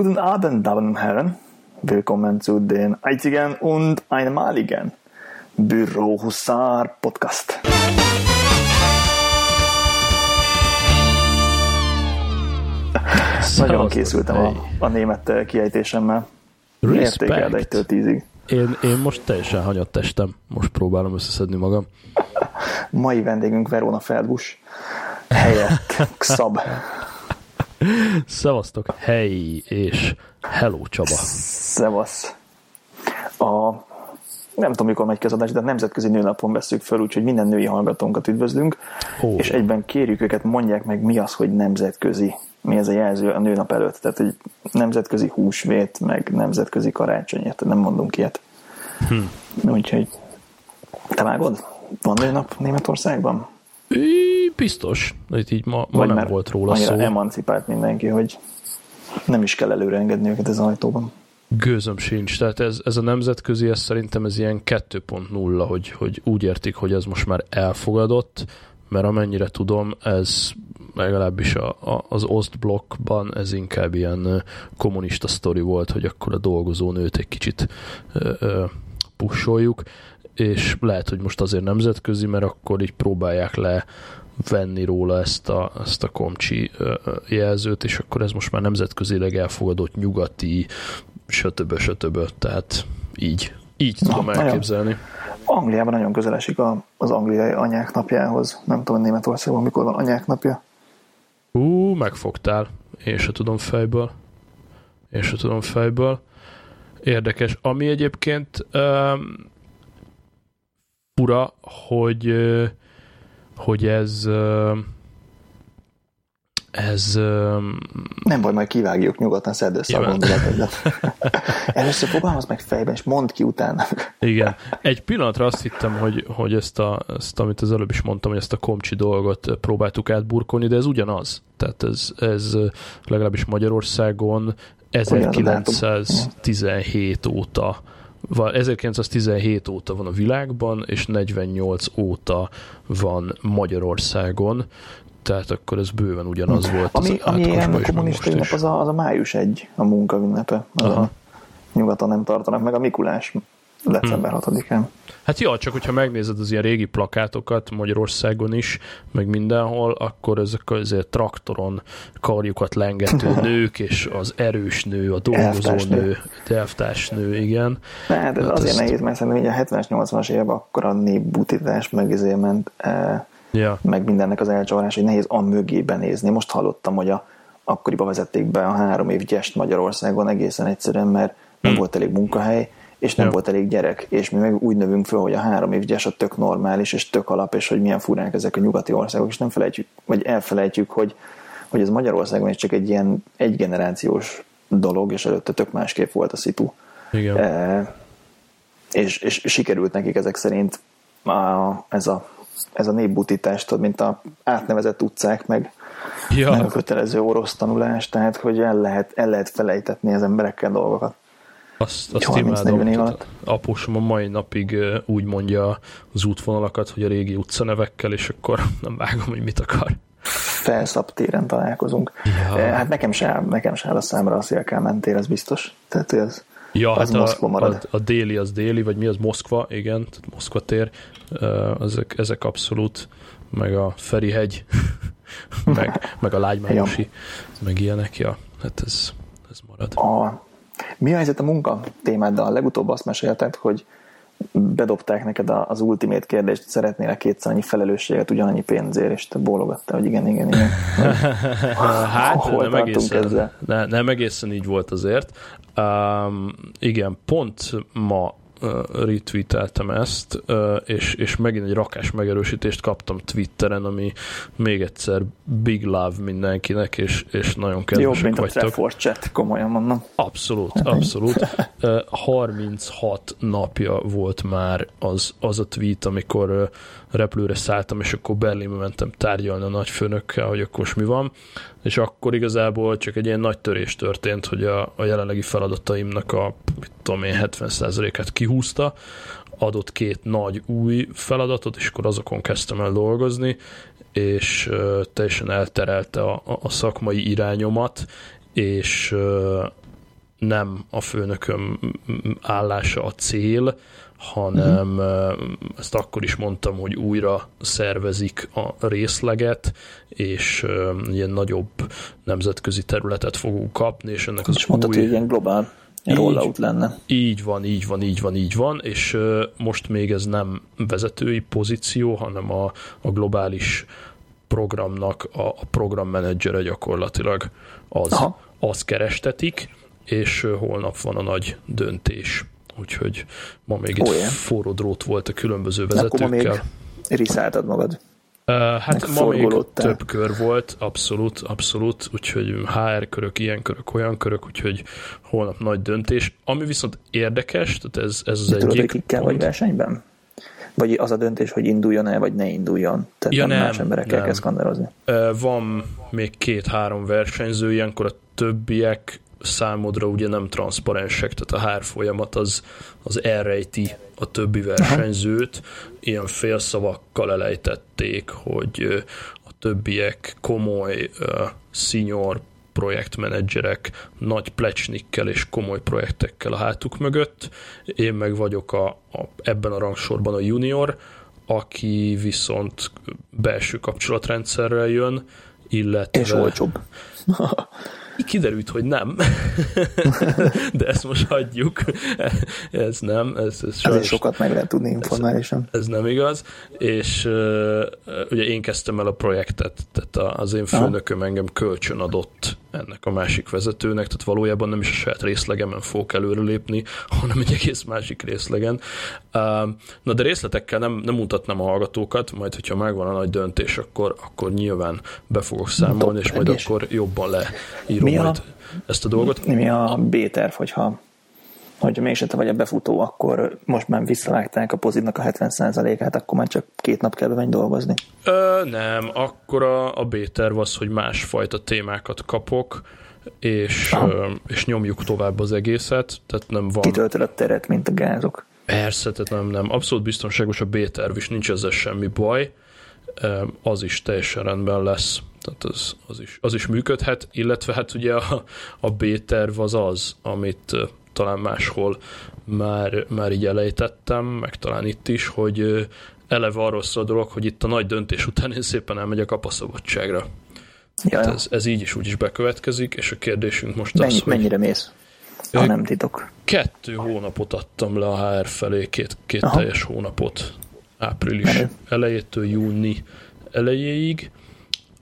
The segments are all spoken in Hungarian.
Guten Abend, Damen und Herren. Willkommen zu den einzigen und einmaligen Büro Hussar Podcast. Nagyon készültem a, a német kiejtésemmel. Értékeld egytől tízig. Én, én most teljesen hanyat testem. Most próbálom összeszedni magam. Mai vendégünk Verona Feldbus. Helyett Xab. Szevasztok, hely és hello Csaba. Szevasz. A, nem tudom, mikor megy ki az adás, de Nemzetközi Nőnapon veszük föl, úgyhogy minden női hallgatónkat üdvözlünk, Ó. és egyben kérjük őket, mondják meg, mi az, hogy nemzetközi, mi ez a jelző a nőnap előtt. Tehát, hogy nemzetközi húsvét, meg nemzetközi karácsony, érted? nem mondunk ilyet. Hm. Úgyhogy te vágod? Van nőnap Németországban? Í, biztos. Itt így ma, ma nem már volt róla szó. emancipált mindenki, hogy nem is kell előre engedni őket az ajtóban. Gőzöm sincs. Tehát ez, ez a nemzetközi, ez szerintem ez ilyen 2.0, hogy, hogy úgy értik, hogy ez most már elfogadott, mert amennyire tudom, ez legalábbis a, a, az Ostblokkban ez inkább ilyen kommunista sztori volt, hogy akkor a dolgozó nőt egy kicsit ö, ö, pusoljuk, és lehet, hogy most azért nemzetközi, mert akkor így próbálják le venni róla ezt a, ezt a komcsi jelzőt, és akkor ez most már nemzetközileg elfogadott nyugati, sötöbö, sötöbö, tehát így. Így tudom nagyon. elképzelni. Angliában nagyon közel esik a, az angliai anyák napjához. Nem tudom, hogy Németországban mikor van anyák napja. Ú, megfogtál. Én se tudom fejből. Én se tudom fejből. Érdekes. Ami egyébként um, fura, hogy ö, hogy ez ez Nem baj, majd kivágjuk nyugodtan, Nyilván. gondolatodat. Először fogalmaz meg fejben, és mondd ki utána. Igen. Egy pillanatra azt hittem, hogy, hogy ezt, a, ezt, amit az előbb is mondtam, hogy ezt a komcsi dolgot próbáltuk átburkolni, de ez ugyanaz. Tehát ez, ez legalábbis Magyarországon 1917 óta 1917 óta van a világban, és 48 óta van Magyarországon, tehát akkor ez bőven ugyanaz volt. Ami, az ami ilyen kommunista ünnep, az a, az a május egy, a munka ünnepe. Azon Aha. nyugaton nem tartanak, meg a Mikulás december 6-án. Hát jó, csak hogyha megnézed az ilyen régi plakátokat Magyarországon is, meg mindenhol, akkor ezek azért traktoron karjukat lengető nők, és az erős nő, a dolgozó nő. elvtárs nő, igen. Hát ez Hát azért ezt- nehéz, mert szerintem a 70-es-80-as években akkor a népbutítás meg izé ment, eh, Ja. meg mindennek az elcsavarás, hogy nehéz a mögé benézni. Most hallottam, hogy a, akkoriban vezették be a három év gyest Magyarországon egészen egyszerűen, mert nem volt elég munkahely, és nem Ja. volt elég gyerek, és mi meg úgy növünk föl, hogy a három év a tök normális, és tök alap, és hogy milyen furák ezek a nyugati országok, és nem felejtjük, vagy elfelejtjük, hogy, hogy ez Magyarországon is csak egy ilyen egygenerációs dolog, és előtte tök másképp volt a szitu. Igen. Eh, és, és sikerült nekik ezek szerint a, ez, a, ez a népbutítás, tudod, mint a átnevezett utcák, meg, Ja. meg a kötelező orosz tanulás, tehát hogy el lehet, el lehet felejtetni az emberekkel dolgokat. Azt, azt 30-40 imádom. Apósom a mai napig úgy mondja az útvonalakat, hogy a régi utcanevekkel, és akkor nem vágom, hogy mit akar. Felszab téren találkozunk. Ja. Eh, Hát nekem se, áll- nekem se áll a számra a Szélkámán tér, ez biztos. Tehát hogy az, Ja, Az hát Moszkva a, marad. a, a, déli az déli, vagy mi az Moszkva, igen, tehát Moszkva tér, ezek, ezek meg a Ferihegy, meg, meg a Lágymányosi, meg ilyenek, ja, hát ez, ez marad. a, mi a helyzet a munka témáddal? Legutóbb azt mesélted, hogy bedobták neked az ultimate kérdést, szeretnél kétszer annyi felelősséget ugyanannyi pénzért, és te bólogattál, hogy igen, igen, igen. Hát Hol nem egészen, ezzel? ne, nem egészen így volt azért. Um, igen, pont ma retweeteltem ezt, és, és megint egy rakás megerősítést kaptam Twitteren, ami még egyszer big love mindenkinek, és, és nagyon Jobb, kedvesek mint a vagytok. Trefford chat, komolyan mondom. Abszolút, abszolút. Ö, 36 napja volt már az, az a tweet, amikor repülőre szálltam, és akkor Berlinbe mentem tárgyalni a nagyfőnökkel, hogy akkor most mi van, és akkor igazából csak egy ilyen nagy törés történt, hogy a, a jelenlegi feladataimnak a, mit tudom én, 70%-át kihúzta, adott két nagy új feladatot, és akkor azokon kezdtem el dolgozni, és ö, teljesen elterelte a, a- a szakmai irányomat, és ö, nem a főnököm állása a cél, hanem uh-huh. ezt akkor is mondtam, hogy újra szervezik a részleget, és ilyen nagyobb nemzetközi területet fogunk kapni, és ennek az és mondtad, új... hogy ilyen globál rollout lenne. Így van, így van, így van, így van, és most még ez nem vezetői pozíció, hanem a, a globális programnak a, a programmenedzsere gyakorlatilag az, az kerestetik, és holnap van a nagy döntés. Úgyhogy ma még egy oh, forró drót volt a különböző vezetőkkel. Akkor ma riszáltad magad. Uh, hát ma még több kör volt, abszolút, abszolút, úgyhogy HR körök, ilyen körök, olyan körök, úgyhogy holnap nagy döntés. Ami viszont érdekes, tehát ez, ez az egyik... Tudod, kikkel vagy versenyben? Vagy az a döntés, hogy induljon el, vagy ne induljon? Tehát ja, nem, nem más emberekkel nem. kell szkanderozni. Uh, van még két-három versenyző, ilyenkor a többiek számodra ugye nem transzparensek, tehát a HR folyamat az, az elrejti a többi versenyzőt, ilyen félszavakkal elejtették, hogy a többiek komoly uh, senior projektmenedzserek nagy plecsnikkel és komoly projektekkel a hátuk mögött. Én meg vagyok a, a, ebben a rangsorban a junior, aki viszont belső kapcsolatrendszerrel jön, illetve... És olcsóbb. Kiderült, hogy nem, de ezt most hagyjuk. Ez nem. Ez, ez sajnos, sokat meg lehet tudni informálisan. Ez, ez nem igaz, és uh, ugye én kezdtem el a projektet, tehát az én főnököm engem kölcsön adott ennek a másik vezetőnek, tehát valójában nem is a saját részlegemen fogok előrelépni, hanem egy egész másik részlegen. Na de részletekkel nem, nem mutatnám a hallgatókat, majd hogyha megvan a nagy döntés, akkor, akkor nyilván be fogok számolni, Top, és majd egész. akkor jobban leírom mi majd a, ezt a dolgot. Mi a B-terv, hogyha hogyha mégse te vagy a befutó, akkor most már visszavágták a pozitnak a 70%-át, akkor már csak két nap kell bemenni dolgozni? Ö, nem, akkor a, a B-terv az, hogy másfajta témákat kapok, és, ö, és nyomjuk tovább az egészet, tehát nem van... Kitöltöd a teret, mint a gázok. Persze, tehát nem, nem. Abszolút biztonságos a B-terv is, nincs ezzel semmi baj. Az is teljesen rendben lesz tehát az, az, is, az is működhet, illetve hát ugye a, a B-terv az az, amit talán máshol már, már így elejtettem, meg talán itt is, hogy eleve arról szól a dolog, hogy itt a nagy döntés után én szépen elmegyek apaszabadságra. Ja. Hát ez, ez így is úgy is bekövetkezik, és a kérdésünk most Mennyi, az, hogy... Mennyire mész? Ha nem titok. Kettő hónapot adtam le a HR felé, két, két teljes hónapot. Április Merő. elejétől júni elejéig.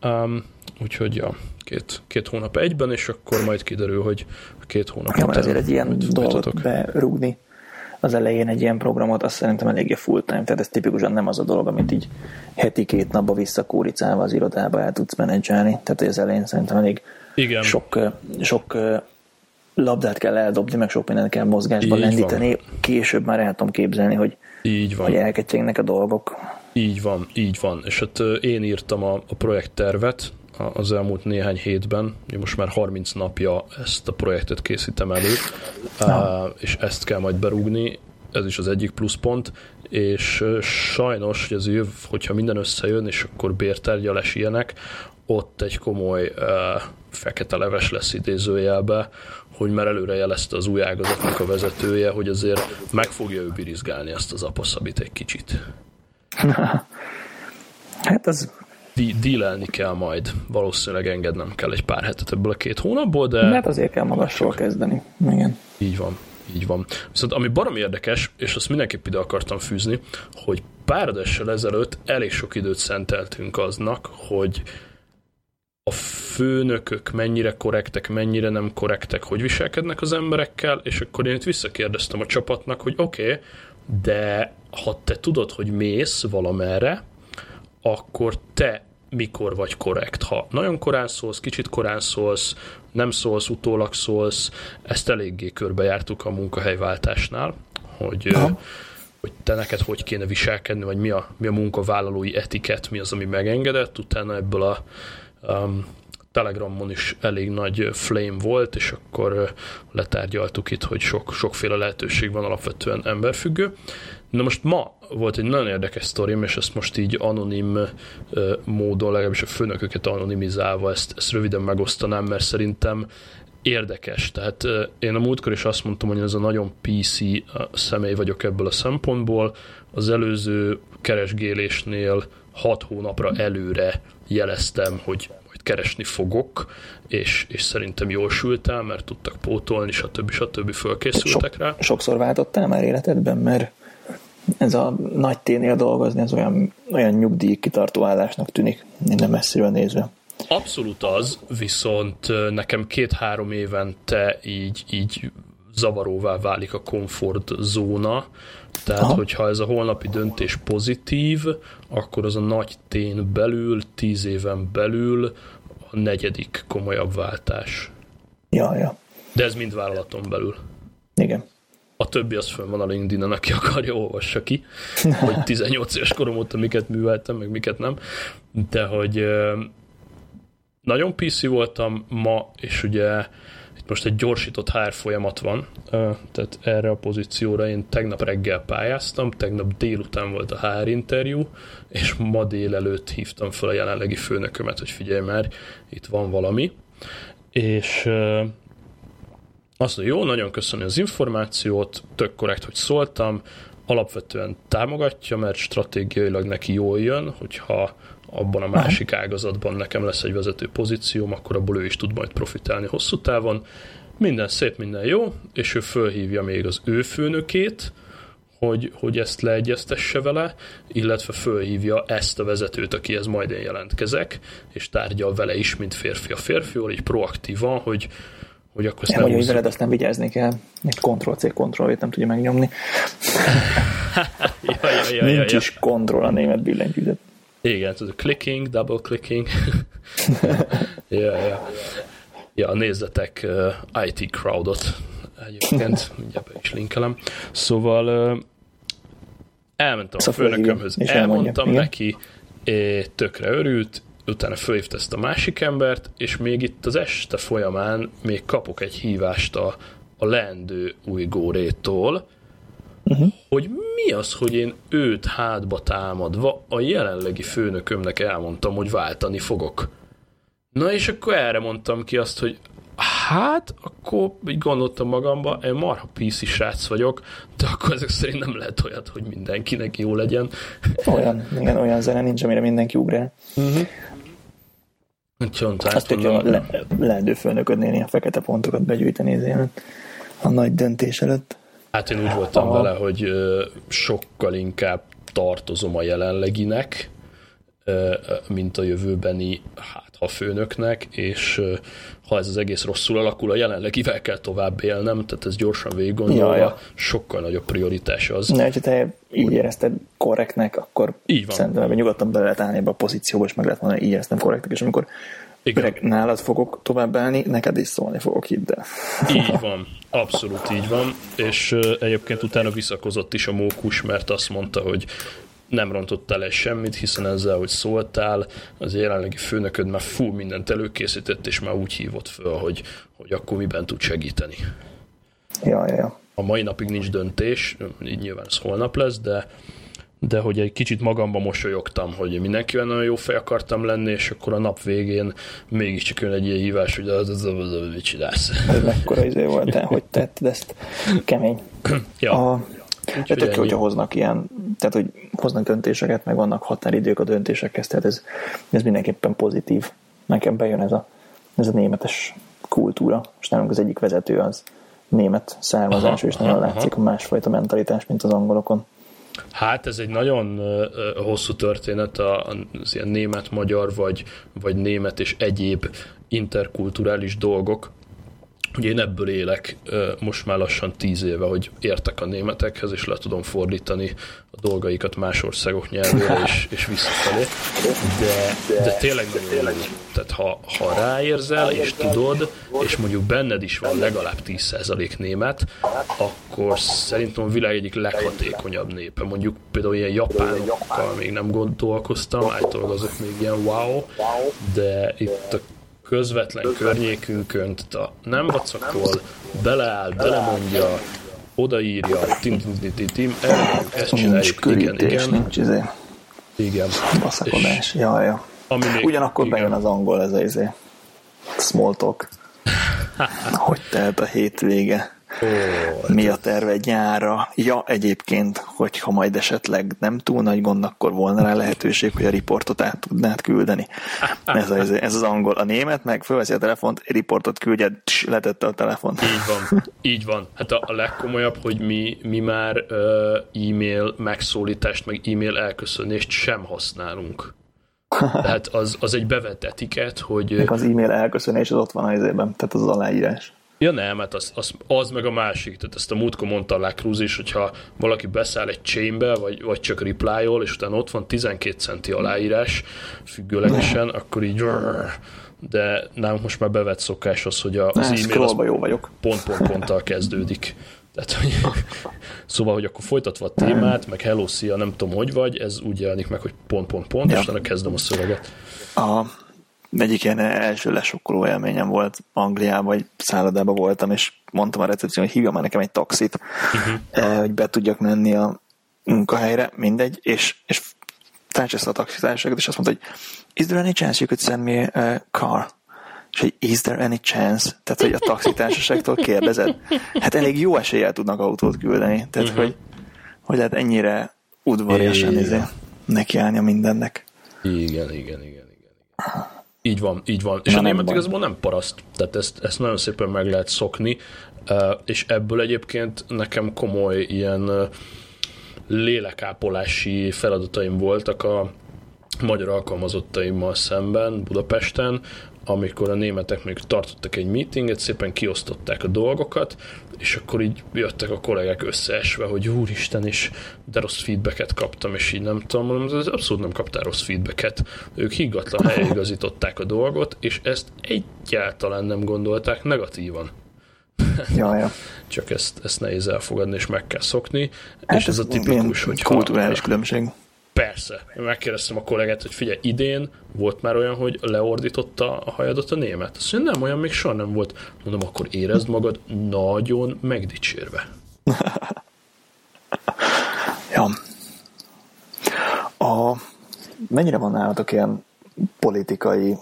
Um, úgyhogy ja, két, két hónap egyben, és akkor majd kiderül, hogy a két hónap ja, után... azért egy ilyen dolgot berúgni az elején egy ilyen programot, azt szerintem eléggé full time, tehát ez tipikusan nem az a dolog, amit így heti két napba visszakóricálva az irodába el tudsz menedzselni, tehát az elején szerintem elég Igen. sok, sok labdát kell eldobni, meg sok mindent kell mozgásba így lendíteni, van. később már el tudom képzelni, hogy, így van. hogy elketyegnek a dolgok. Így van, így van. És hát én írtam a, a projekttervet az elmúlt néhány hétben, most már 30 napja ezt a projektet készítem elő, ja. és ezt kell majd berúgni, ez is az egyik pluszpont, és sajnos, hogy az év, hogyha minden összejön, és akkor bértárgyalás ilyenek, ott egy komoly uh, fekete leves lesz idézőjelbe, hogy már előre jelezte az új ágazatnak a vezetője, hogy azért meg fogja ő birizgálni ezt az apaszabit egy kicsit. hát az... Dílelni kell majd. Valószínűleg engednem kell egy pár hetet ebből a két hónapból, de... Hát azért kell magasról kezdeni. Igen. Így van. Így van. Viszont ami barom érdekes, és azt mindenképp ide akartam fűzni, hogy pár ezelőtt elég sok időt szenteltünk aznak, hogy a főnökök mennyire korrektek, mennyire nem korrektek, hogy viselkednek az emberekkel, és akkor én itt visszakérdeztem a csapatnak, hogy oké, okay, de ha te tudod, hogy mész valamerre, akkor te mikor vagy korrekt. Ha nagyon korán szólsz, kicsit korán szólsz, nem szólsz, utólag szólsz, ezt eléggé körbejártuk a munkahelyváltásnál, hogy, hogy te neked hogy kéne viselkedni, vagy mi a, mi a munkavállalói etiket, mi az, ami megengedett, utána ebből a um, Telegramon is elég nagy flame volt, és akkor letárgyaltuk itt, hogy sok, sokféle lehetőség van alapvetően emberfüggő. Na most ma volt egy nagyon érdekes sztorim, és ezt most így anonim módon, legalábbis a főnököket anonimizálva ezt, ezt röviden megosztanám, mert szerintem érdekes. Tehát én a múltkor is azt mondtam, hogy ez a nagyon PC személy vagyok ebből a szempontból. Az előző keresgélésnél hat hónapra előre jeleztem, hogy majd keresni fogok, és, és szerintem jól sültem, mert tudtak pótolni, stb. stb. fölkészültek Sok, rá. Sokszor váltottál már életedben, mert ez a nagy ténél dolgozni, ez olyan, olyan nyugdíj kitartó állásnak tűnik, minden messziről nézve. Abszolút az, viszont nekem két-három évente így, így zavaróvá válik a komfort zóna, tehát Aha. hogyha ez a holnapi döntés pozitív, akkor az a nagy tén belül, tíz éven belül a negyedik komolyabb váltás. Ja, ja. De ez mind vállalaton belül. Igen. A többi az fönn van a linkedin aki akarja, olvassa ki, hogy 18 éves korom óta miket műveltem, meg miket nem. De hogy nagyon PC voltam ma, és ugye itt most egy gyorsított HR folyamat van, tehát erre a pozícióra én tegnap reggel pályáztam, tegnap délután volt a HR interjú, és ma délelőtt hívtam fel a jelenlegi főnökömet, hogy figyelj már, itt van valami. És azt mondja, jó, nagyon köszönöm az információt, tök korrekt, hogy szóltam, alapvetően támogatja, mert stratégiailag neki jól jön, hogyha abban a másik ágazatban nekem lesz egy vezető pozícióm, akkor abból ő is tud majd profitálni hosszú távon. Minden szép, minden jó, és ő fölhívja még az ő főnökét, hogy, hogy ezt leegyeztesse vele, illetve fölhívja ezt a vezetőt, akihez majd én jelentkezek, és tárgyal vele is, mint férfi a férfival, így proaktívan, hogy, hogy akkor nem, nem hogy veled azt nem vigyázni kell, egy Ctrl-C, Ctrl-V nem tudja megnyomni. ja, ja, ja, Nincs ja, is kontroll a német billentyűzet. Igen, tudod, clicking, double clicking. ja, ja. ja, nézzetek uh, IT crowdot egyébként, mindjárt be is linkelem. Szóval uh, elmentem szóval a főnökömhöz, elmondtam neki, és tökre örült, utána fölhívta ezt a másik embert, és még itt az este folyamán még kapok egy hívást a, a leendő új górétól, uh-huh. hogy mi az, hogy én őt hátba támadva a jelenlegi főnökömnek elmondtam, hogy váltani fogok. Na és akkor erre mondtam ki azt, hogy hát, akkor így gondoltam magamba, én marha PC srác vagyok, de akkor ezek szerint nem lehet olyat, hogy mindenkinek jó legyen. Olyan, igen, olyan zene nincs, amire mindenki ugrál. Uh-huh. Csont, Azt tudja le, leendő főnöködnél a fekete pontokat begyűjteni a nagy döntés előtt. Hát én úgy voltam Aha. vele, hogy sokkal inkább tartozom a jelenleginek, mint a jövőbeni hát ha főnöknek, és ha ez az egész rosszul alakul, a jelenlegivel kell tovább élnem, tehát ez gyorsan végig gondolva, ja, ja. sokkal nagyobb prioritás az. Ne, hogyha te így érezted korrektnek, akkor így van. szerintem nyugodtan bele lehet állni ebbe a pozícióba, és meg lehet mondani, így éreztem korrektnek, és amikor igen. Öreg, nálad fogok tovább állni, neked is szólni fogok, hidd el. Így van, abszolút így van, és egyébként utána visszakozott is a mókus, mert azt mondta, hogy nem rontottál el semmit, hiszen ezzel, hogy szóltál, az jelenlegi főnököd már full mindent előkészített, és már úgy hívott föl, hogy, hogy akkor miben tud segíteni. Ja, ja, ja. A mai napig nincs döntés, így nyilván ez holnap lesz, de de hogy egy kicsit magamban mosolyogtam, hogy mindenkivel nagyon jó fej akartam lenni, és akkor a nap végén mégiscsak jön egy ilyen hívás, hogy az, az, az, az mit csinálsz. Ez mekkora izé voltál, hogy tetted ezt kemény. ja. A, de tök jó, hogyha hoznak ilyen, tehát hogy hoznak döntéseket, meg vannak határidők a döntésekhez, tehát ez, ez mindenképpen pozitív. Nekem bejön ez a, ez a németes kultúra, és nálunk az egyik vezető az német származású, és nagyon aha. látszik a másfajta mentalitás, mint az angolokon. Hát ez egy nagyon hosszú történet az ilyen német-magyar, vagy, vagy német és egyéb interkulturális dolgok. Ugye én ebből élek most már lassan tíz éve, hogy értek a németekhez, és le tudom fordítani a dolgaikat más országok nyelvére, és, és visszafelé. De, de tényleg nagyon jó. Tehát ha, ha ráérzel, és tudod, és mondjuk benned is van legalább 10% német, akkor szerintem a világ egyik leghatékonyabb népe. Mondjuk például ilyen japánokkal még nem gondolkoztam, általában azok még ilyen wow, de itt a közvetlen környékünkön, a nem vacakol, beleáll, belemondja, odaírja, tim, tim, tim, tim, tim ezt csináljuk, igen, igen. Nincs izé. Igen. Baszakodás, jaj, ja. Ami még, Ugyanakkor igen. bejön az angol, ez az izé. Small talk. hogy telt a hétvége? Oh, Mi a terve nyára? Ja, egyébként, hogyha majd esetleg nem túl nagy gond, akkor volna rá lehetőség, hogy a riportot át tudnád küldeni. Ez az, ez az angol. A német meg fölveszi a telefont, riportot küldje, letette a telefon. Így van. Így van. Hát a, a legkomolyabb, hogy mi, mi már uh, e-mail megszólítást, meg e-mail elköszönést sem használunk. Tehát az, az egy bevett etiket, hogy... Meg az e-mail elköszönés az ott van az évben, tehát az, az aláírás. Ja nem, hát az, az, az meg a másik. Tehát ezt a múltkor mondta a Cruz is, hogyha valaki beszáll egy chainbe, vagy, vagy csak reply és utána ott van 12 centi aláírás függőlegesen, akkor így de nálunk most már bevett szokás az, hogy az e-mail az jó vagyok. pont-pont-ponttal kezdődik. Tehát, hogy, szóval, hogy akkor folytatva a témát, meg hello, szia, nem tudom, hogy vagy, ez úgy jelenik meg, hogy pont-pont-pont, ja. és utána kezdem a szöveget. A egyik ilyen első lesokkoló élményem volt Angliában, vagy szállodában voltam, és mondtam a recepción, hogy hívja már nekem egy taxit, uh-huh. hogy be tudjak menni a munkahelyre, mindegy, és, és tárcsázta a taxitársakat, és azt mondta, hogy is there any chance you could send me a car? És hogy is there any chance? Tehát, hogy a taxitársaságtól kérdezed. Hát elég jó eséllyel tudnak autót küldeni. Tehát, uh-huh. hogy, hogy lehet ennyire udvariasan izé, nekiállni a mindennek. Igen, igen, igen, igen. Így van, így van. És Na, a német igazából nem paraszt, tehát ezt, ezt nagyon szépen meg lehet szokni, és ebből egyébként nekem komoly ilyen lélekápolási feladataim voltak a magyar alkalmazottaimmal szemben Budapesten, amikor a németek még tartottak egy meetinget, szépen kiosztották a dolgokat, és akkor így jöttek a kollégák összeesve, hogy úristen, is de rossz feedbacket kaptam, és így nem tudom, mondom, ez abszolút nem kaptál rossz feedbacket. Ők higgatlan helyigazították a dolgot, és ezt egyáltalán nem gondolták negatívan. Ja, ja. Csak ezt, ezt nehéz elfogadni, és meg kell szokni. Hát és ez, ez a tipikus, hogy kulturális különbség. Persze. Megkérdeztem a kollégát, hogy figyelj, idén volt már olyan, hogy leordította a hajadot a német. Azt mondja, nem, olyan még soha nem volt. Mondom, akkor érezd magad nagyon megdicsérve. ja. A, mennyire van nálatok ilyen politikai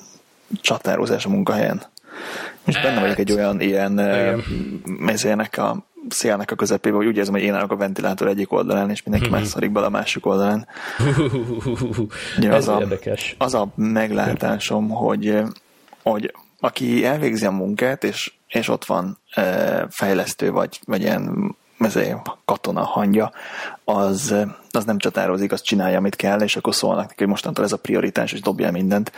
csatározás a munkahelyen? És benne vagyok egy olyan ilyen mezének a szélnek a közepébe, hogy úgy érzem, hogy én állok a ventilátor egyik oldalán, és mindenki más szarik bele a másik oldalán. Ugye az, a, érdekes. az a meglátásom, hogy, hogy aki elvégzi a munkát, és, és ott van fejlesztő, vagy, vagy ilyen katona hangja, az, az nem csatározik, az csinálja, amit kell, és akkor szólnak neki, hogy mostantól ez a prioritás, és dobja mindent.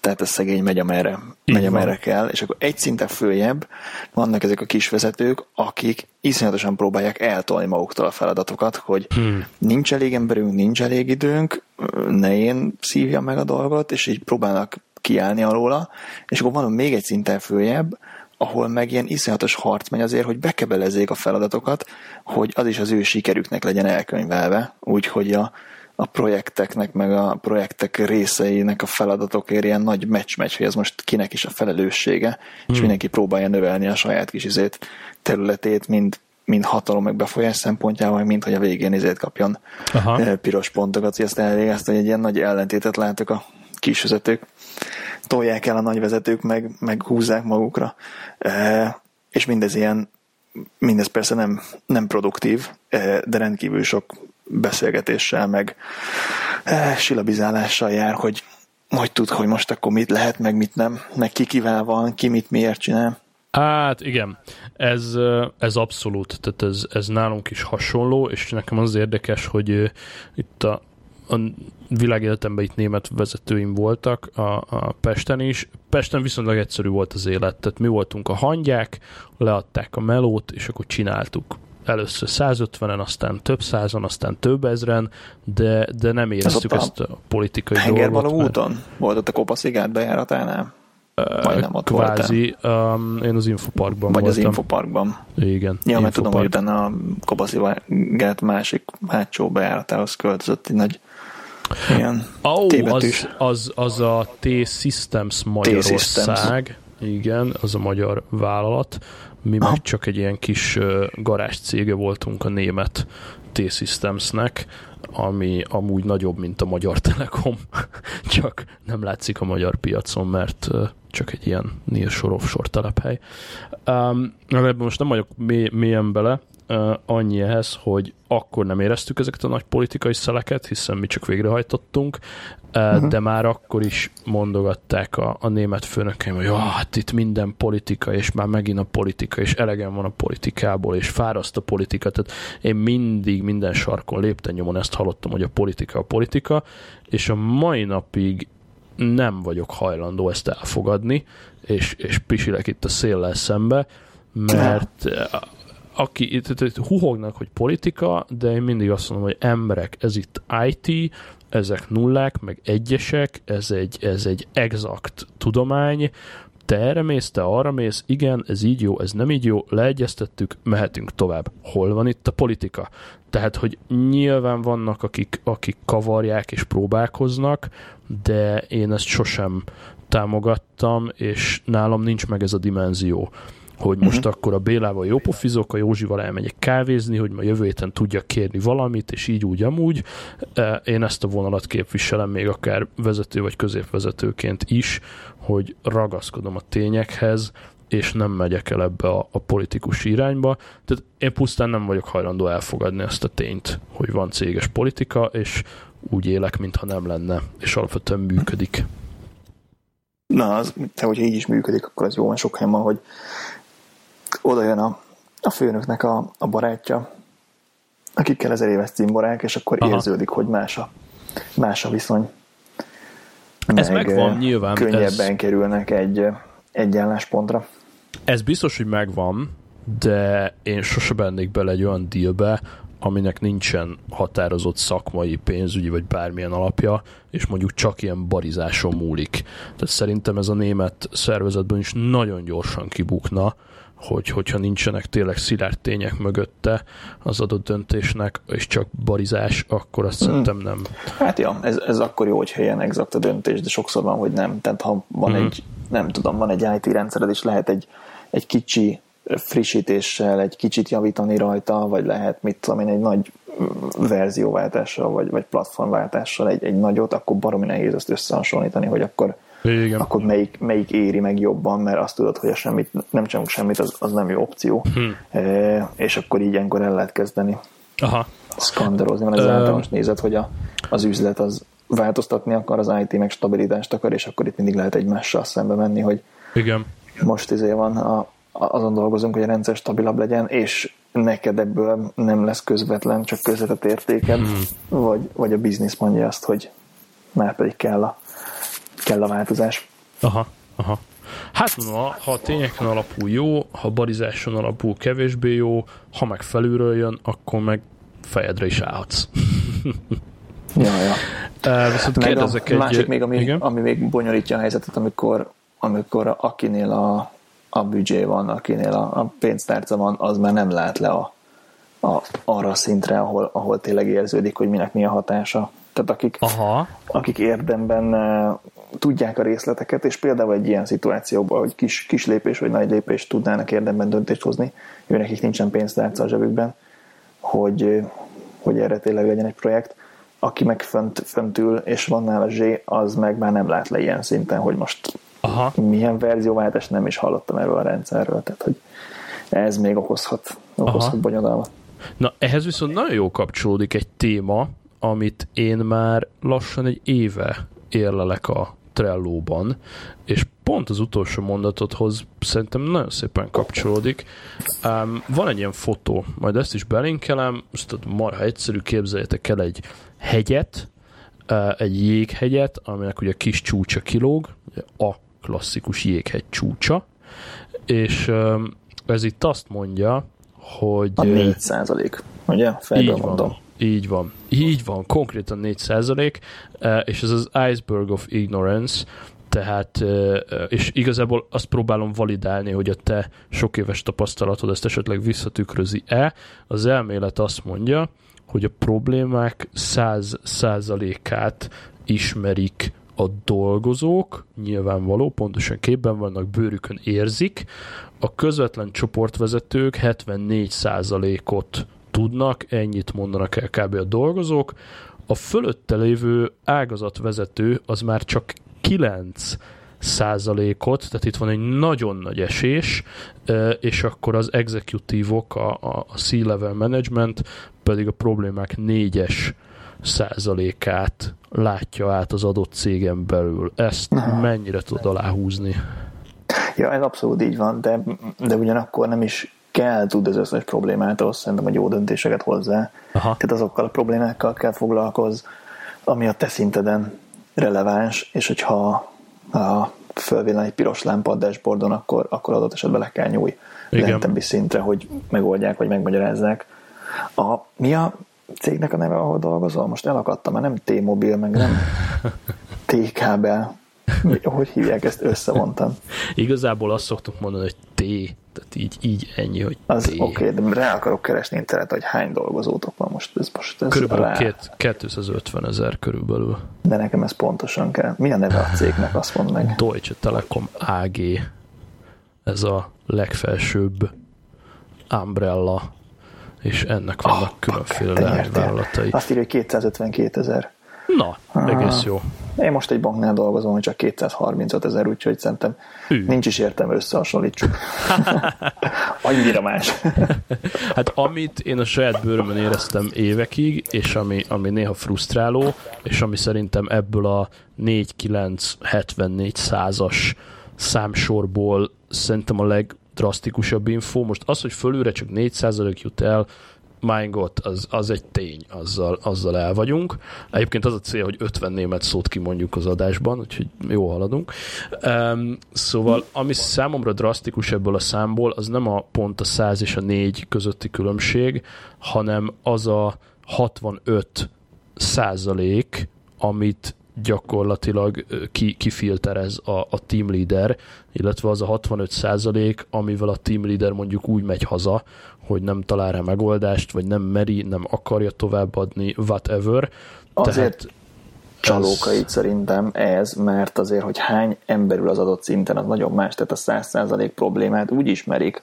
Tehát ez szegény megy, amerre, megy, amerre kell, és akkor egy szinten följebb vannak ezek a kisvezetők, akik iszonyatosan próbálják eltolni maguktól a feladatokat, hogy hmm. nincs elég emberünk, nincs elég időnk, ne én szívjam meg a dolgot, és így próbálnak kiállni alóla, és akkor van még egy szinten följebb, ahol meg ilyen iszonyatos harc megy azért, hogy bekebelezzék a feladatokat, hogy az is az ő sikerüknek legyen elkönyvelve, úgyhogy a, a projekteknek, meg a projektek részeinek a feladatokért ilyen nagy meccs-meccs, hogy ez most kinek is a felelőssége, hmm. és mindenki próbálja növelni a saját kis izét, területét, mind, mind hatalom meg befolyás szempontjával, mint hogy a végén izét kapjon Aha. piros pontokat, hogy ezt elvégezte, hogy egy ilyen nagy ellentétet látok a kisvezetők tolják el a nagyvezetők, meg, meg húzzák magukra. E, és mindez ilyen, mindez persze nem, nem produktív, e, de rendkívül sok beszélgetéssel, meg e, silabizálással jár, hogy hogy tud, hogy most akkor mit lehet, meg mit nem, meg ki kivel van, ki mit miért csinál. Hát igen, ez, ez abszolút, tehát ez, ez nálunk is hasonló, és nekem az érdekes, hogy itt a, a világéletemben itt német vezetőim voltak a, a Pesten is. Pesten viszonylag egyszerű volt az élet, tehát mi voltunk a hangyák, leadták a melót, és akkor csináltuk először 150-en, aztán több százan, aztán több ezren, de, de nem éreztük Ez ezt a politikai dolgot. Mert... úton? Volt ott a Kopaszigát bejáratánál? Vagy nem ott Kvázi, um, én az Infoparkban Vagy voltam. az Infoparkban. Igen. Ja, mert tudom, hogy utána a Kopaszigát másik hátsó bejáratához költözött egy nagy igen. Oh, az, az, az a T-Systems Magyarország. Igen, az a magyar vállalat. Mi Aha. meg csak egy ilyen kis garázs cége voltunk a német T-Systemsnek, ami amúgy nagyobb, mint a Magyar Telekom, csak nem látszik a magyar piacon, mert csak egy ilyen nearshore offshore telephely. Um, ebben most nem vagyok mély, mélyen bele, uh, annyi ehhez, hogy akkor nem éreztük ezeket a nagy politikai szeleket, hiszen mi csak végrehajtottunk, uh, uh-huh. de már akkor is mondogatták a, a német főnökeim, hogy hát itt minden politika, és már megint a politika, és elegem van a politikából, és fáraszt a politika. Tehát én mindig minden sarkon lépten nyomon ezt hallottam, hogy a politika a politika, és a mai napig nem vagyok hajlandó ezt elfogadni, és, és pisilek itt a széllel szembe, mert aki itt, itt huhognak, hogy politika, de én mindig azt mondom, hogy emberek, ez itt IT, ezek nullák, meg egyesek, ez egy, ez egy exakt tudomány, te erre mész, te arra mész, igen, ez így jó, ez nem így jó, leegyeztettük, mehetünk tovább. Hol van itt a politika? Tehát, hogy nyilván vannak, akik, akik kavarják és próbálkoznak, de én ezt sosem támogattam, és nálam nincs meg ez a dimenzió hogy most uh-huh. akkor a Bélával jó pofizok, a Józsival elmegyek kávézni, hogy ma jövő héten tudjak kérni valamit, és így úgy amúgy. E, én ezt a vonalat képviselem még akár vezető vagy középvezetőként is, hogy ragaszkodom a tényekhez, és nem megyek el ebbe a, a politikus irányba. Tehát én pusztán nem vagyok hajlandó elfogadni ezt a tényt, hogy van céges politika, és úgy élek, mintha nem lenne, és alapvetően működik. Na, az, te, hogyha így is működik, akkor az jó van sok helyen van, hogy oda jön a, a főnöknek a, a barátja, akikkel ezer éves cimborák, és akkor Aha. érződik, hogy más a, más a viszony. Ez meg megvan nyilván. Könnyebben ez... kerülnek egy, egy álláspontra. Ez biztos, hogy megvan, de én sose bennék bele egy olyan dealbe, aminek nincsen határozott szakmai, pénzügyi vagy bármilyen alapja, és mondjuk csak ilyen barizáson múlik. Tehát szerintem ez a német szervezetben is nagyon gyorsan kibukna, hogy, hogyha nincsenek tényleg szilárd tények mögötte az adott döntésnek, és csak barizás, akkor azt hmm. szerintem nem. Hát ja, ez, ez akkor jó, hogyha ilyen exakt a döntés, de sokszor van, hogy nem. Tehát ha van hmm. egy, nem tudom, van egy IT rendszered, és lehet egy, egy kicsi frissítéssel egy kicsit javítani rajta, vagy lehet, mit tudom én, egy nagy verzióváltással, vagy, vagy platformváltással egy, egy nagyot, akkor baromi nehéz ezt összehasonlítani, hogy akkor igen. akkor melyik, melyik éri meg jobban, mert azt tudod, hogy a semmit, nem csinálunk semmit, az, az nem jó opció. Hm. E, és akkor így ilyenkor el lehet kezdeni Aha. szkandarozni. Van ez uh, általános nézet, hogy a, az üzlet az változtatni akar, az IT meg stabilitást akar, és akkor itt mindig lehet egymással szembe menni, hogy Igen. most izé van, a, azon dolgozunk, hogy a rendszer stabilabb legyen, és neked ebből nem lesz közvetlen, csak közvetett értéked, hmm. vagy, vagy a biznisz mondja azt, hogy már pedig kell a kell a változás. Aha, aha. Hát mondom, ha a tényeken alapul jó, ha barizáson alapul kevésbé jó, ha meg felülről jön, akkor meg fejedre is állhatsz. ja, ja. Uh, viszont meg kérdezek a egy... másik még, ami, igen? ami még bonyolítja a helyzetet, amikor, amikor akinél a, a büdzsé van, akinél a, a pénztárca van, az már nem lát le a, a, arra a szintre, ahol, ahol tényleg érződik, hogy minek mi a hatása. Tehát akik, Aha. akik érdemben tudják a részleteket, és például egy ilyen szituációban, hogy kis, kis lépés vagy nagy lépés tudnának érdemben döntést hozni, ő nekik nincsen pénztárca a zsebükben, hogy, hogy erre tényleg legyen egy projekt. Aki meg fönt, fönt ül, és van nála zsé, az meg már nem lát le ilyen szinten, hogy most Aha. milyen verzióváltás nem is hallottam erről a rendszerről, tehát hogy ez még okozhat, okozhat bonyodalmat. Na, ehhez viszont nagyon jó kapcsolódik egy téma, amit én már lassan egy éve érlelek a Trello-ban, és pont az utolsó mondatodhoz szerintem nagyon szépen kapcsolódik. Um, van egy ilyen fotó, majd ezt is belinkelem, ezt marha egyszerű, képzeljetek el egy hegyet, uh, egy jéghegyet, aminek ugye kis csúcsa kilóg, a klasszikus jéghegy csúcsa, és um, ez itt azt mondja, hogy... A 4 százalék, ugye? Fejből mondom. Van. Így van. Így van, konkrétan 4 százalék, eh, és ez az iceberg of ignorance, tehát, eh, és igazából azt próbálom validálni, hogy a te sok éves tapasztalatod ezt esetleg visszatükrözi-e. Az elmélet azt mondja, hogy a problémák 100 százalékát ismerik a dolgozók, nyilvánvaló, pontosan képben vannak, bőrükön érzik, a közvetlen csoportvezetők 74 százalékot tudnak, ennyit mondanak el kb. a dolgozók, a fölötte lévő ágazatvezető az már csak 9 százalékot, tehát itt van egy nagyon nagy esés, és akkor az exekutívok, a, a C-level management pedig a problémák négyes százalékát látja át az adott cégen belül. Ezt mennyire tud aláhúzni? Ja, ez abszolút így van, de, de ugyanakkor nem is kell tudni az összes problémát, ahhoz szerintem, hogy jó döntéseket hozzá. Aha. Tehát azokkal a problémákkal kell foglalkozni, ami a te szinteden releváns, és hogyha a fölvillan egy piros lámpa a dashboardon, akkor, akkor adott esetben le kell nyúj lentebbi szintre, hogy megoldják, vagy megmagyarázzák. A, mi a cégnek a neve, ahol dolgozol? Most elakadtam, mert nem T-mobil, meg nem T-kábel. Hogy hívják ezt? Összevontam. Igazából azt szoktuk mondani, hogy T, tehát így, így ennyi, hogy Az oké, okay, de rá akarok keresni internet, hogy hány dolgozótok van most. Ez most ez körülbelül rá... két, 250 ezer körülbelül. De nekem ez pontosan kell. Mi a neve a cégnek, azt mondd meg. Deutsche Telekom AG. Ez a legfelsőbb umbrella, és ennek vannak oh, különféle leányvállalatai. Azt írja, hogy 252 ezer. Na, egész jó. Én most egy banknál dolgozom, hogy csak 235 ezer, úgyhogy szerintem Hű. nincs is értelme összehasonlítsuk. Annyira más. hát amit én a saját bőrömön éreztem évekig, és ami, ami néha frusztráló, és ami szerintem ebből a 4974 százas számsorból szerintem a legdrasztikusabb info. Most az, hogy fölülre csak 4% jut el, my god, az, az egy tény, azzal, azzal el vagyunk. Egyébként az a cél, hogy 50 német szót kimondjuk az adásban, úgyhogy jó haladunk. Um, szóval, ami számomra drasztikus ebből a számból, az nem a pont a 100 és a 4 közötti különbség, hanem az a 65 százalék, amit gyakorlatilag ki, kifilterez a, a team leader, illetve az a 65 százalék, amivel a team leader mondjuk úgy megy haza, hogy nem talál rá megoldást, vagy nem meri, nem akarja továbbadni, whatever. Azért Tehát csalóka ez... szerintem ez, mert azért, hogy hány emberül az adott szinten, az nagyon más, tehát a 100% problémát úgy ismerik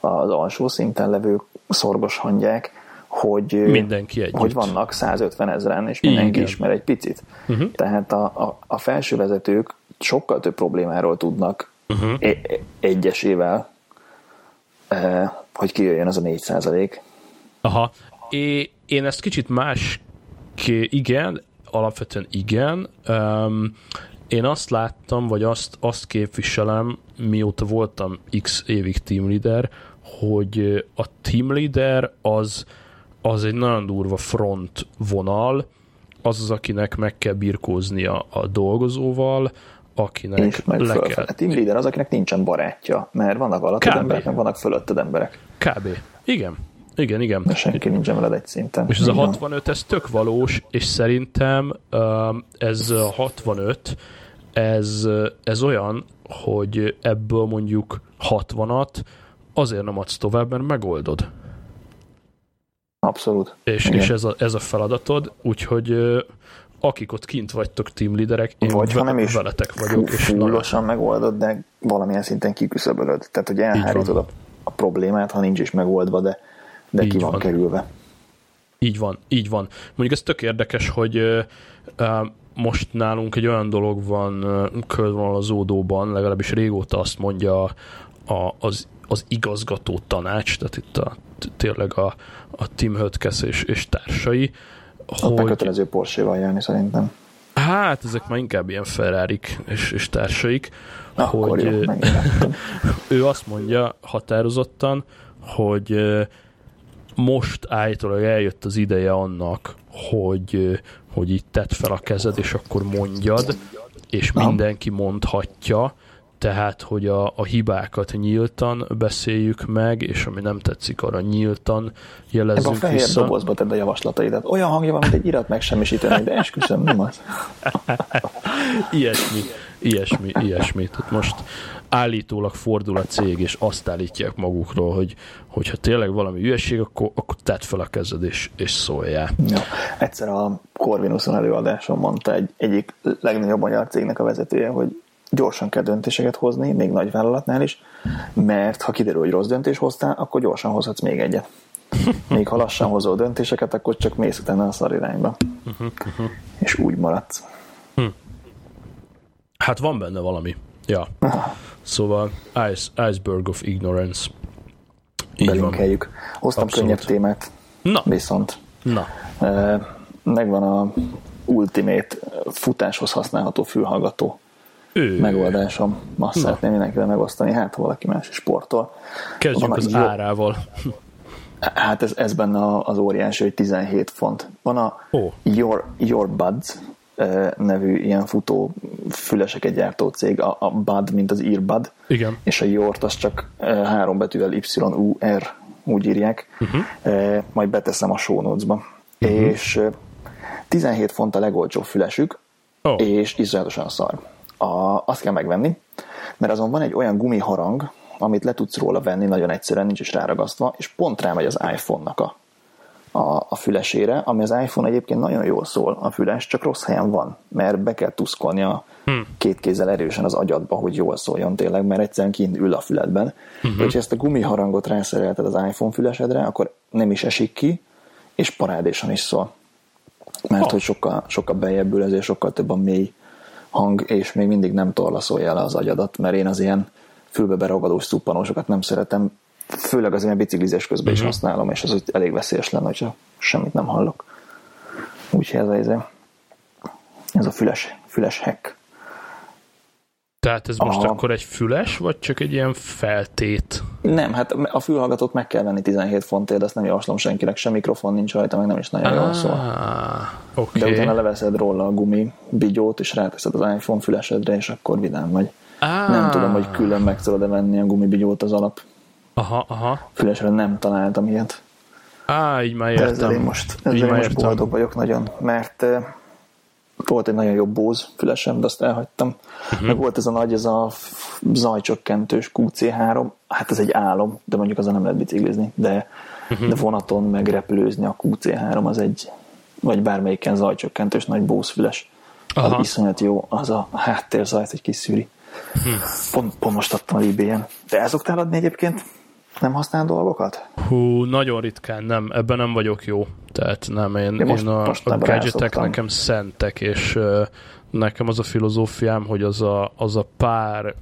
az alsó szinten levő szorgos hangyák, hogy, mindenki együtt. hogy vannak 150 ezeren, és mindenki Igen. ismer egy picit. Uh-huh. Tehát a, a, a felső vezetők sokkal több problémáról tudnak uh-huh. egyesével, hogy kijöjjön az a 4 százalék. Aha. É, én ezt kicsit más, igen, alapvetően igen. Um, én azt láttam, vagy azt, azt képviselem, mióta voltam x évig team leader, hogy a team leader az, az egy nagyon durva front vonal, az az, akinek meg kell birkóznia a dolgozóval, akinek és meg le kell. A team leader az, akinek nincsen barátja, mert vannak alattad emberek, meg vannak fölötted emberek. Kb. Igen. Igen, igen. De senki nincsen veled egy szinten. És ez a 65, ez tök valós, és szerintem ez a 65, ez, ez olyan, hogy ebből mondjuk 60-at azért nem adsz tovább, mert megoldod. Abszolút. És, és ez, a, ez a feladatod, úgyhogy akik ott kint vagytok team leaderek, én Vagy ha nem is veletek vagyok. És nagyon... megoldod, de valamilyen szinten kiküszöbölöd. Tehát, hogy elhárítod a, a problémát, ha nincs is megoldva, de, de ki van, van kerülve. Így van, így van. Mondjuk ez tök érdekes, hogy uh, most nálunk egy olyan dolog van uh, az ódóban, legalábbis régóta azt mondja a, az, az igazgató tanács, tehát itt a, tényleg a, a Tim Hötkesz és, és társai, hogy... Kötelező Porsche-val szerintem. Hát, ezek már inkább ilyen ferrari és, és társaik, Akkor hogy jó, ő azt mondja határozottan, hogy most állítólag eljött az ideje annak, hogy, hogy így tett fel a kezed, és akkor mondjad, és mindenki mondhatja, tehát, hogy a, a hibákat nyíltan beszéljük meg, és ami nem tetszik, arra nyíltan jelezzük Ebben a fehér vissza. dobozba tedd a javaslataidat. Olyan hangja van, mint egy irat megsemmisíteni, de esküszöm, nem az. ilyesmi, ilyesmi, ilyesmi. Tehát most állítólag fordul a cég, és azt állítják magukról, hogy hogyha tényleg valami ügyesség, akkor, akkor tedd fel a kezed, és, és szóljál. Ja. Egyszer a Corvinuson előadáson mondta egy egyik legnagyobb magyar cégnek a vezetője, hogy gyorsan kell döntéseket hozni, még nagy vállalatnál is, mert ha kiderül, hogy rossz döntés hoztál, akkor gyorsan hozhatsz még egyet. Még ha lassan hozol döntéseket, akkor csak mész utána a szar irányba. És úgy maradsz. Hm. Hát van benne valami. Ja. Szóval Ice, Iceberg of Ignorance. Így Belinkeljük. Hoztam Abszolút. könnyebb témát. Na. Viszont. Na. Megvan a Ultimate futáshoz használható fülhallgató ő. megoldásom. Azt Na. szeretném mindenkivel megosztani, hát ha valaki más sportol. Kezdjük az jó... árával. Hát ez, ez benne az óriási, hogy 17 font. Van a oh. Your, Your Buds nevű ilyen futó füleseket gyártó cég, a, a Bud, mint az Earbud, Igen. és a Yort az csak három betűvel Y-U-R, úgy írják, uh-huh. majd beteszem a show notes-ba. Uh-huh. És 17 font a legolcsóbb fülesük, oh. és iszonyatosan szar. A, azt kell megvenni, mert azon van egy olyan gumiharang, amit le tudsz róla venni, nagyon egyszerűen nincs is ráragasztva, és pont rámegy az iPhone-nak a, a, a fülesére, ami az iPhone egyébként nagyon jól szól, a füles, csak rossz helyen van, mert be kell tuszkolni a hmm. két kézzel erősen az agyadba, hogy jól szóljon tényleg, mert egyszerűen kint ül a füledben. Hmm. Hogyha ezt a gumiharangot rászerelted az iPhone fülesedre, akkor nem is esik ki, és parádésan is szól. Mert oh. hogy sokkal, sokkal bejebbül, ezért sokkal több a mély hang, és még mindig nem torlaszolja le az agyadat, mert én az ilyen fülbe beragadós szuppanósokat nem szeretem, főleg az ilyen biciklizés közben uh-huh. is mhm. használom, és az hogy elég veszélyes lenne, hogyha semmit nem hallok. Úgyhogy ez a, ez a füles, füles hack. Tehát ez most Aha. akkor egy füles, vagy csak egy ilyen feltét? Nem, hát a fülhallgatót meg kell venni 17 fontért, ezt nem javaslom senkinek, sem mikrofon nincs rajta, meg nem is nagyon jól szól. Ah, okay. De utána leveszed róla a gumi bigyót, és ráteszed az iPhone fülesedre, és akkor vidám vagy. Ah. Nem tudom, hogy külön meg tudod-e venni a gumibigyót az alap aha, aha. fülesre, nem találtam ilyet. Á, így már értem. De ezzel én most, ezzel így én most boldog vagyok nagyon, mert volt egy nagyon jó Bose fülesem, de azt elhagytam. Uh-huh. Meg volt ez a nagy, ez a zajcsökkentős QC3, hát ez egy álom, de mondjuk azon nem lehet biciklizni, de, uh-huh. de vonaton meg repülőzni a QC3 az egy, vagy bármelyiken zajcsökkentős nagy Bose füles. Aha. Az iszonyat jó, az a háttérzajt egy kis szűri. Uh-huh. Pont, pont most adtam a eBay-en. De el szoktál adni egyébként? Nem használ dolgokat? Hú, nagyon ritkán nem, ebben nem vagyok jó. Tehát nem, én, én, most, én a, most a gadgetek nekem szentek, és uh, nekem az a filozófiám, hogy az a, az a pár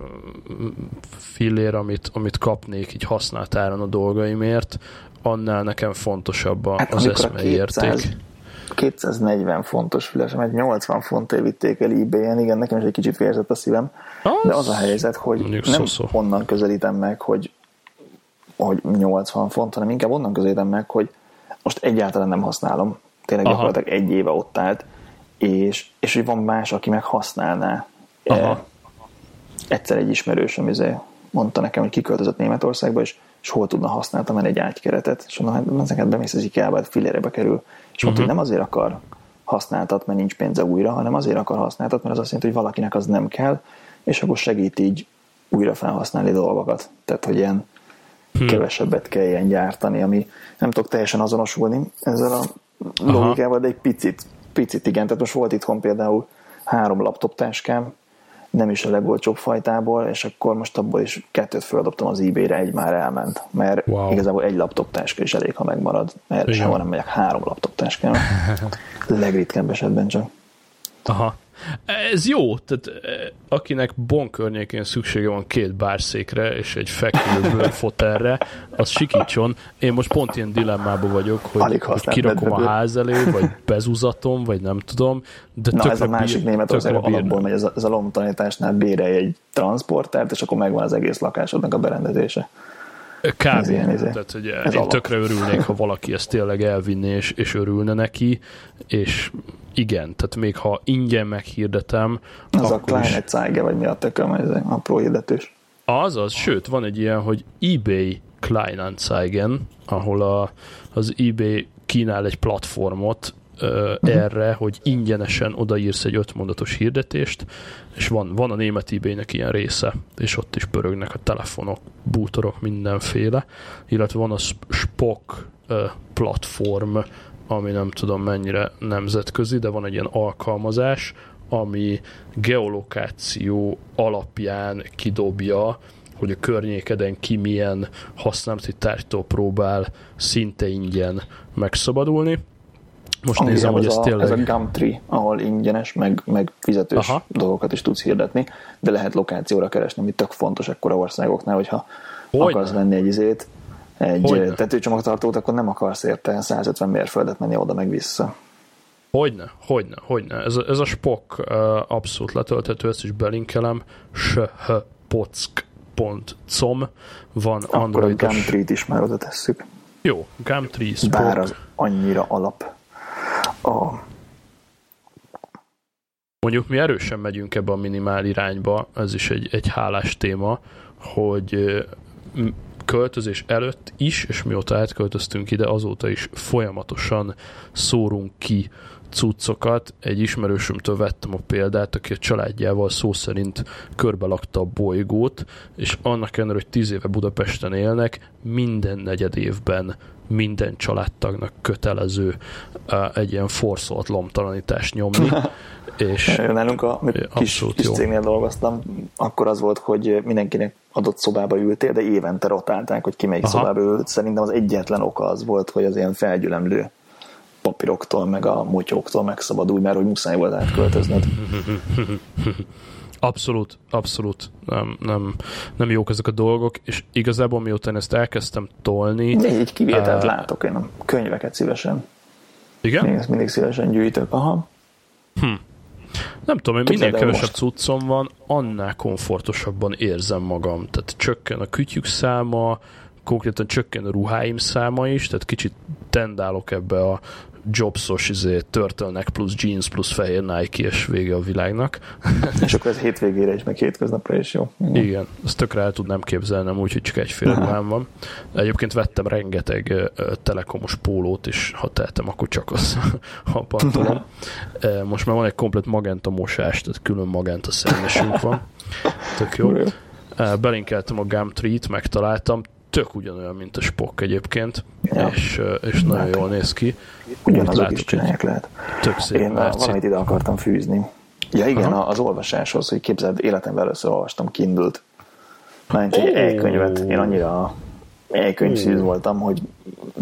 fillér, amit, amit kapnék így használt áron a dolgaimért, annál nekem fontosabb a, hát, az eszmei érték. 240 fontos füles, mert 80 fontért vitték el ebay-en, igen, nekem is egy kicsit vérzett a szívem, az, de az a helyzet, hogy nem szó-szó. onnan közelítem meg, hogy hogy 80 font, hanem inkább onnan közelítem meg, hogy most egyáltalán nem használom. Tényleg Aha. gyakorlatilag egy éve ott állt, és, és hogy van más, aki meg használná. Aha. E, egyszer egy ismerősöm izé mondta nekem, hogy kiköltözött Németországba, és, és hol tudna használtam egy ágykeret, és mondom, hát ezeket bemész az IKEA-ba, filérébe kerül. És mondta, uh-huh. hogy nem azért akar használtat, mert nincs pénze újra, hanem azért akar használtat, mert az azt jelenti, hogy valakinek az nem kell, és akkor segít így újra felhasználni dolgokat. Tehát, hogy ilyen hmm. kevesebbet kelljen gyártani, ami nem tudok teljesen azonosulni ezzel a logikával, de egy picit, picit igen. Tehát most volt itthon például három laptop táskám, nem is a legolcsóbb fajtából, és akkor most abból is kettőt feladobtam az eBay-re, egy már elment, mert wow. igazából egy laptop táska is elég, ha megmarad, mert sehol nem megyek három laptop táskám. Legritkebb esetben csak. Aha. Ez jó, tehát eh, akinek Bon környékén szüksége van két bárszékre és egy fekvő fotelre, az sikítson. Én most pont ilyen dilemmában vagyok, hogy, hogy kirakom a ház elé, vagy bezuzatom, vagy nem tudom. De Na ez a másik Németország alapból megy, ez a, ez a lomtanításnál bérelj egy transportert, és akkor megvan az egész lakásodnak a berendezése. Kb. Ez ilyen, ez tehát, hogy ez én alap. tökre örülnék, ha valaki ezt tényleg elvinné, és, és örülne neki, és igen, tehát még ha ingyen meghirdetem, Az a Kleine Zeige, vagy mi a tököm, ez egy apró hirdetős. az, sőt, van egy ilyen, hogy eBay Kleinanzeigen, ahol a, az eBay kínál egy platformot, uh-huh. erre, hogy ingyenesen odaírsz egy ötmondatos hirdetést, és van, van a német eBay-nek ilyen része, és ott is pörögnek a telefonok, bútorok, mindenféle, illetve van a Spock platform, ami nem tudom mennyire nemzetközi, de van egy ilyen alkalmazás, ami geolokáció alapján kidobja, hogy a környékeden ki milyen használati tárgytól próbál szinte ingyen megszabadulni, Most nézem, hogy ez a, tényleg... Ez a Gumtree, ahol ingyenes, meg, meg fizetős Aha. dolgokat is tudsz hirdetni, de lehet lokációra keresni, ami tök fontos ekkora országoknál, hogyha Hogyne. akarsz venni egy izét, egy Hogyne. tetőcsomagtartót, akkor nem akarsz érte 150 mérföldet menni oda meg vissza. Hogyne, hogyne, hogyne. Ez ez a spok abszolút letölthető, ezt is belinkelem. shpock.com van Akkor a Gumtree-t is már oda tesszük. Jó, Gumtree Spok. Bár az annyira alap. A... Mondjuk mi erősen megyünk ebbe a minimál irányba, ez is egy, egy hálás téma, hogy költözés előtt is, és mióta átköltöztünk ide, azóta is folyamatosan szórunk ki cuccokat. Egy ismerősömtől vettem a példát, aki a családjával szó szerint körbe lakta a bolygót, és annak ellenére, hogy tíz éve Budapesten élnek, minden negyed évben minden családtagnak kötelező egy ilyen forszolt lomtalanítást nyomni. és Nálunk a kis, kis cégnél dolgoztam, akkor az volt, hogy mindenkinek adott szobába ültél, de évente rotálták, hogy ki melyik Aha. szobába ült. Szerintem az egyetlen oka az volt, hogy az ilyen felgyülemlő papíroktól, meg a motyóktól megszabadulj, mert hogy muszáj volt átköltöznöd. Abszolút, abszolút nem, nem, nem jók ezek a dolgok, és igazából miután ezt elkezdtem tolni... Egy kivételt uh, látok, én a könyveket szívesen. Igen? Én ezt mindig szívesen gyűjtök. Aha. Hm. Nem tudom, hogy minél kevesebb most... cuccom van, annál komfortosabban érzem magam. Tehát csökken a kütyük száma, konkrétan csökken a ruháim száma is, tehát kicsit tendálok ebbe a jobsos izé, turtleneck plusz jeans plusz fehér Nike és vége a világnak. És akkor ez hétvégére is, meg hétköznapra is jó. Igen, Igen ezt tökre el tudnám képzelnem, úgyhogy csak egyféle ruhám van. Egyébként vettem rengeteg uh, telekomos pólót, és ha tehetem, akkor csak az a pantolom. Most már van egy komplet magenta mosás, tehát külön magenta szennyesünk van. Tök jó. Belinkeltem a Gumtree-t, megtaláltam, tök ugyanolyan, mint a Spock egyébként, ja. és, és nagyon hát, jól néz ki. Ugyanazok is csinálják lehet. Tök szép Én Merci. valamit ide akartam fűzni. Ja igen, Aha. az olvasáshoz, hogy képzeld, életemben először olvastam Kindle-t. Mert egy e-könyvet. Én annyira e-könyvszíz voltam, hogy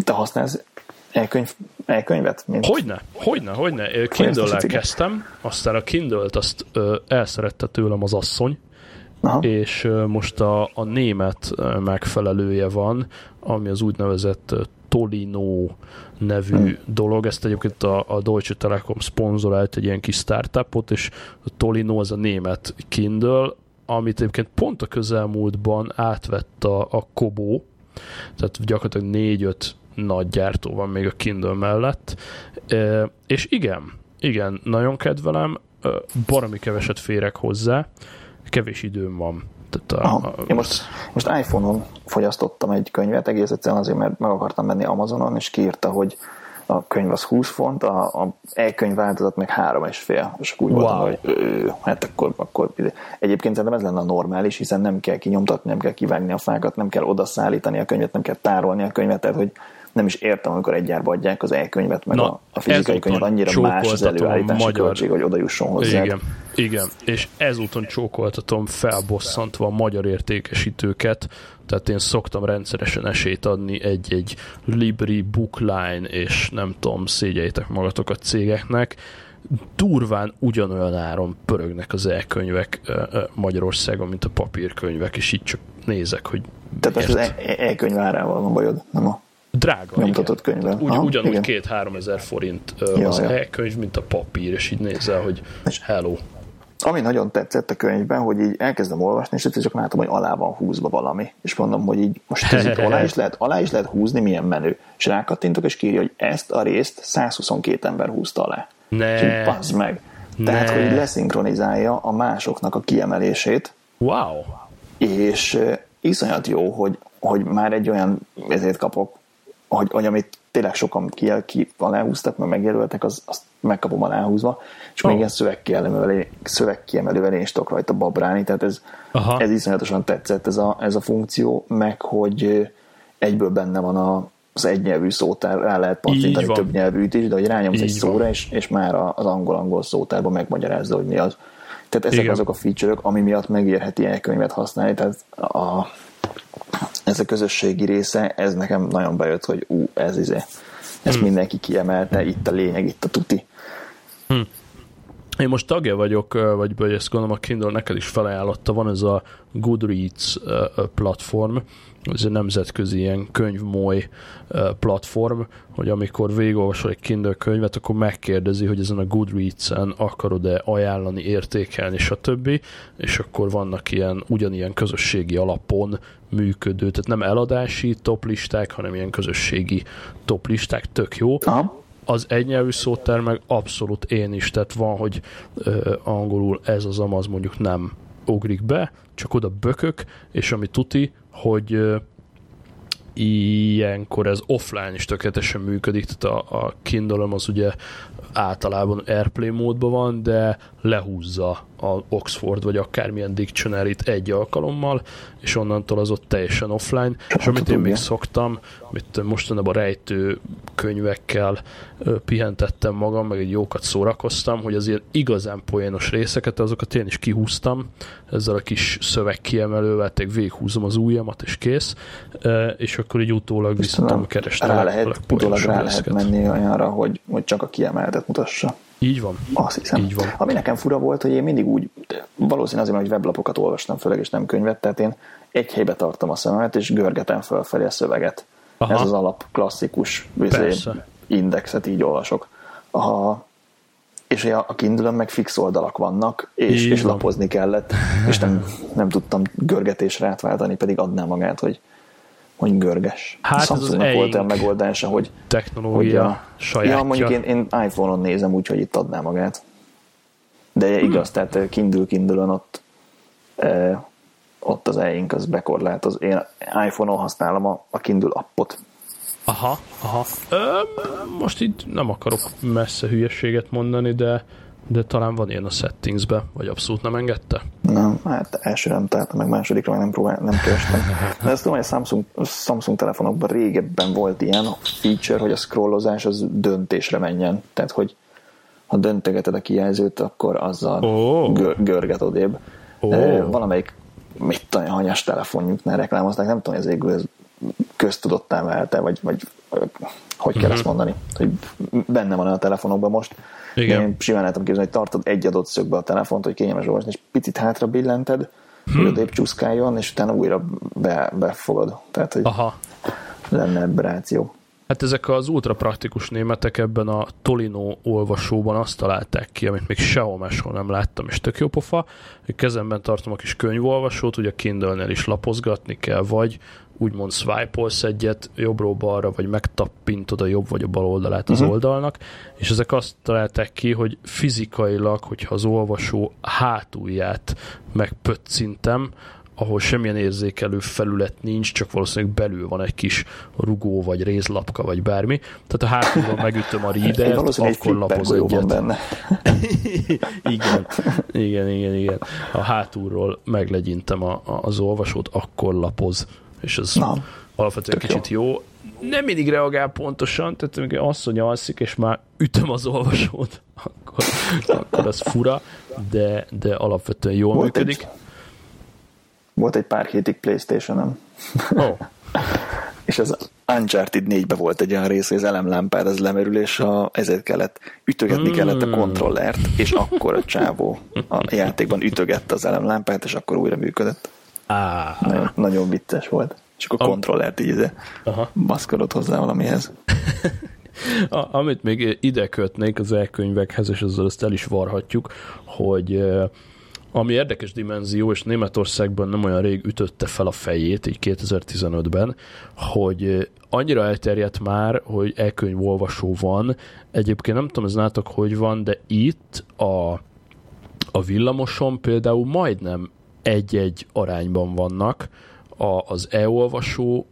te használsz e-könyv, e-könyvet? Mint... Hogyne, hogyne, hogyne. Kindle-lel kezdtem, aztán a Kindle-t azt ö, elszerette tőlem az asszony, Aha. és most a, a német megfelelője van, ami az úgynevezett Tolino nevű hmm. dolog. Ezt egyébként a, a Deutsche Telekom szponzorált egy ilyen kis startupot, és a Tolino az a német Kindle, amit egyébként pont a közelmúltban átvett a, a Kobo, tehát gyakorlatilag négy-öt nagy gyártó van még a Kindle mellett, e, és igen, igen, nagyon kedvelem, baromi keveset férek hozzá, kevés időm van. Tehát a, Aha. Én most, most iPhone-on fogyasztottam egy könyvet, egész egyszerűen azért, mert meg akartam menni Amazonon, és kiírta, hogy a könyv az 20 font, a, a e-könyv változat meg három és fél. És úgy wow. voltam, hogy ő, hát akkor, akkor egyébként szerintem ez lenne a normális, hiszen nem kell kinyomtatni, nem kell kivágni a fákat, nem kell odaszállítani a könyvet, nem kell tárolni a könyvet, tehát hogy nem is értem, amikor egy gyárba adják az e-könyvet, meg Na, a, fizikai könyvet, annyira más az előállítási magyar... költség, hogy oda jusson hozzá. Igen, igen, és ezúton csókoltatom felbosszantva a magyar értékesítőket, tehát én szoktam rendszeresen esélyt adni egy-egy Libri, Bookline, és nem tudom, szégyeljétek magatokat cégeknek, durván ugyanolyan áron pörögnek az e-könyvek Magyarországon, mint a papírkönyvek, és így csak nézek, hogy Tehát miért. az e-, e-könyv árával van bajod, nem a Drága. Nyomtatott könyvvel. Ugy, ugyanúgy két-három ezer forint ja, az ja. e-könyv, mint a papír, és így nézel, hogy hello. Ami nagyon tetszett a könyvben, hogy így elkezdem olvasni, és egyszer csak látom, hogy alá van húzva valami. És mondom, hogy így most ez így alá is lehet, alá is lehet húzni, milyen menő. És rákattintok, és kírja, hogy ezt a részt 122 ember húzta alá. Ne. És így, meg. Tehát, ne. hogy lezinkronizálja a másoknak a kiemelését. Wow. És iszonyat jó, hogy, hogy már egy olyan, ezért kapok hogy, hogy amit tényleg sokan ki, ki aláhúztak, mert megjelöltek, az, azt megkapom aláhúzva, és oh. még ilyen szövegkiemelővel, szövegkiemelővel én is tudok rajta babrálni, tehát ez, Aha. ez iszonyatosan tetszett ez a, ez a funkció, meg hogy egyből benne van a, az egynyelvű szótár, rá lehet pattintani több nyelvűt is, de hogy rányomsz Így egy szóra, és, és már az angol-angol szótárban megmagyarázza, hogy mi az. Tehát ezek Igen. azok a feature-ök, ami miatt megérheti elkönyvet használni, tehát a, ez a közösségi része, ez nekem nagyon bejött, hogy ú, ez izé, Ezt hmm. mindenki kiemelte, itt a lényeg, itt a tuti. Hmm. Én most tagja vagyok, vagy, vagy ezt gondolom a Kindle neked is felajánlotta, van ez a Goodreads platform, ez egy nemzetközi ilyen könyvmoly platform, hogy amikor végigolvasol egy Kindle könyvet, akkor megkérdezi, hogy ezen a Goodreads-en akarod-e ajánlani, értékelni, stb. És akkor vannak ilyen, ugyanilyen közösségi alapon működő, tehát nem eladási toplisták, hanem ilyen közösségi toplisták, tök jó. Aha az egynyelvű szótár meg abszolút én is, tehát van, hogy ö, angolul ez az amaz mondjuk nem ugrik be, csak oda bökök, és ami tuti, hogy ilyenkor ez offline is tökéletesen működik, tehát a, a kindle az ugye általában Airplay módban van, de lehúzza a Oxford vagy akármilyen dictionary egy alkalommal, és onnantól az ott teljesen offline. És amit én még szoktam, amit mostanában rejtő könyvekkel pihentettem magam, meg egy jókat szórakoztam, hogy az ilyen igazán poénos részeket, azokat én is kihúztam, ezzel a kis szöveg kiemelővel, tényleg véghúzom az ujjamat, és kész, és akkor így utólag visszatom keresni. Rá lehet, utólag rá lehet menni olyanra, hogy, hogy csak a kiemeltet mutassa. Így van. Azt hiszem. Így van. Ami nekem fura volt, hogy én mindig úgy, valószínűleg azért, hogy weblapokat olvastam főleg, és nem könyvet, tehát én egy helybe tartom a szememet, és görgetem fölfelé a szöveget. Aha. Ez az alap klasszikus indexet így olvasok. Aha. És a kindle meg fix oldalak vannak, és, és lapozni kellett, és nem, nem tudtam görgetésre átváltani, pedig adná magát, hogy hogy görges. Hát Samsungnak volt olyan megoldása, hogy technológia hogy a, sajátja. Ja, mondjuk én, én iPhone-on nézem úgy, hogy itt adná magát. De hmm. igaz, tehát Kindle kindle ott eh, ott az e az bekorlátoz. Én iPhone-on használom a, a Kindle appot. Aha, aha. Ö, most itt nem akarok messze hülyességet mondani, de de talán van ilyen a settingsbe, vagy abszolút nem engedte? Nem, hát első nem találtam, meg másodikra meg nem, próbál, nem kerestem. De ezt tudom, hogy a Samsung, Samsung telefonokban régebben volt ilyen feature, hogy a scrollozás az döntésre menjen. Tehát, hogy ha döntegeted a kijelzőt, akkor azzal oh. gör, görget odébb. Oh. Valamelyik mit tudom, hanyas telefonjuknál reklámozták, nem tudom, hogy ez végül köztudottá vált vagy, vagy hogy kell uh-huh. ezt mondani, hogy benne van a telefonokban most. Igen. Én simán lehetem képzelni, hogy tartod egy adott szögbe a telefont, hogy kényelmes olvasni, és picit hátra billented, hmm. hogy odébb csúszkáljon, és utána újra be, befogad. Tehát, hogy Aha. lenne ráció. Hát ezek az ultra praktikus németek ebben a Tolino olvasóban azt találták ki, amit még sehol máshol nem láttam, és tök jó pofa, kezemben tartom a kis könyvolvasót, ugye a Kindle-nél is lapozgatni kell, vagy úgymond swipe egyet jobbról balra, vagy megtappintod a jobb vagy a bal oldalát az uh-huh. oldalnak, és ezek azt találták ki, hogy fizikailag, hogyha az olvasó hátulját megpöccintem, ahol semmilyen érzékelő felület nincs, csak valószínűleg belül van egy kis rugó, vagy rézlapka, vagy bármi. Tehát a hátulról megütöm a readert, akkor lapoz egyet. Benne. igen, igen, igen, igen. A hátulról meglegyintem a, a, az olvasót, akkor lapoz és ez Na, alapvetően kicsit jó. jó. Nem mindig reagál pontosan, tehát amikor asszony alszik, és már ütöm az olvasót, akkor, akkor az fura, de, de alapvetően jól volt működik. Egy, volt egy pár hétig Playstation-em. Oh. és az Uncharted 4-be volt egy olyan rész, hogy az elemlámpád az lemerül, és a, ezért kellett, ütögetni mm. kellett a kontrollert, és akkor a csávó a játékban ütögette az elemlámpát, és akkor újra működött. Ah. Nagyon, nagyon vicces volt. És akkor a kontrollert így baszkodott hozzá valamihez. A, amit még ide kötnék az elkönyvekhez, és azzal ezt el is varhatjuk, hogy ami érdekes dimenzió, és Németországban nem olyan rég ütötte fel a fejét, így 2015-ben, hogy annyira elterjedt már, hogy elkönyvolvasó van. Egyébként nem tudom, ez nátok hogy van, de itt a, a villamoson például majdnem egy-egy arányban vannak a, az e-olvasó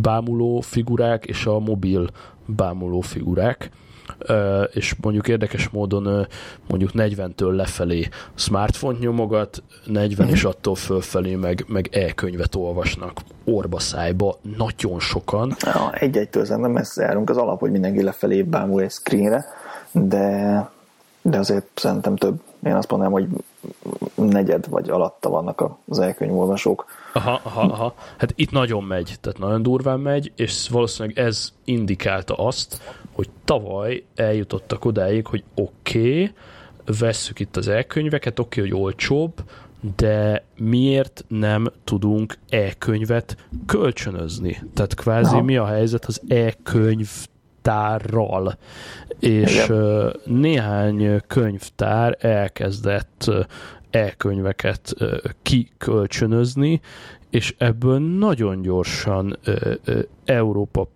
bámuló figurák és a mobil bámuló figurák és mondjuk érdekes módon mondjuk 40-től lefelé smartphone nyomogat, 40 és attól fölfelé meg, meg e-könyvet olvasnak orba szájba, nagyon sokan. Ja, egy-egytől nem messze járunk, az alap, hogy mindenki lefelé bámul egy screenre, de de azért szerintem több. Én azt mondanám, hogy negyed vagy alatta vannak az elkönyvolvasók. Aha, aha, aha. Hát itt nagyon megy, tehát nagyon durván megy, és valószínűleg ez indikálta azt, hogy tavaly eljutottak odáig, hogy oké, okay, vesszük itt az elkönyveket, oké, okay, hogy olcsóbb, de miért nem tudunk e-könyvet kölcsönözni? Tehát kvázi Aha. mi a helyzet az e-könyv tárral, és Igen. néhány könyvtár elkezdett e-könyveket kikölcsönözni, és ebből nagyon gyorsan Európa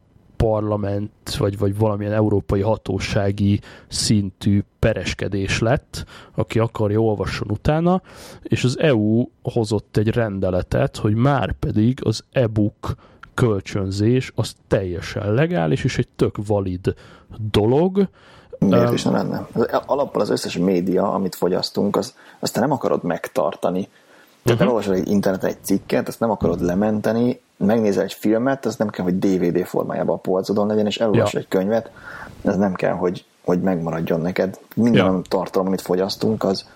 parlament, vagy, vagy valamilyen európai hatósági szintű pereskedés lett, aki akarja, olvasson utána, és az EU hozott egy rendeletet, hogy már pedig az e-book kölcsönzés az teljesen legális, és egy tök valid dolog. Miért is nem lenne? Alappal az összes média, amit fogyasztunk, az, azt te nem akarod megtartani. Tehát uh-huh. elolvasod egy interneten egy cikket, ezt nem akarod lementeni, megnézel egy filmet, az nem kell, hogy DVD formájában a polcodon legyen, és elolvasod ja. egy könyvet, ez nem kell, hogy, hogy megmaradjon neked. Minden ja. tartalom, amit fogyasztunk, az,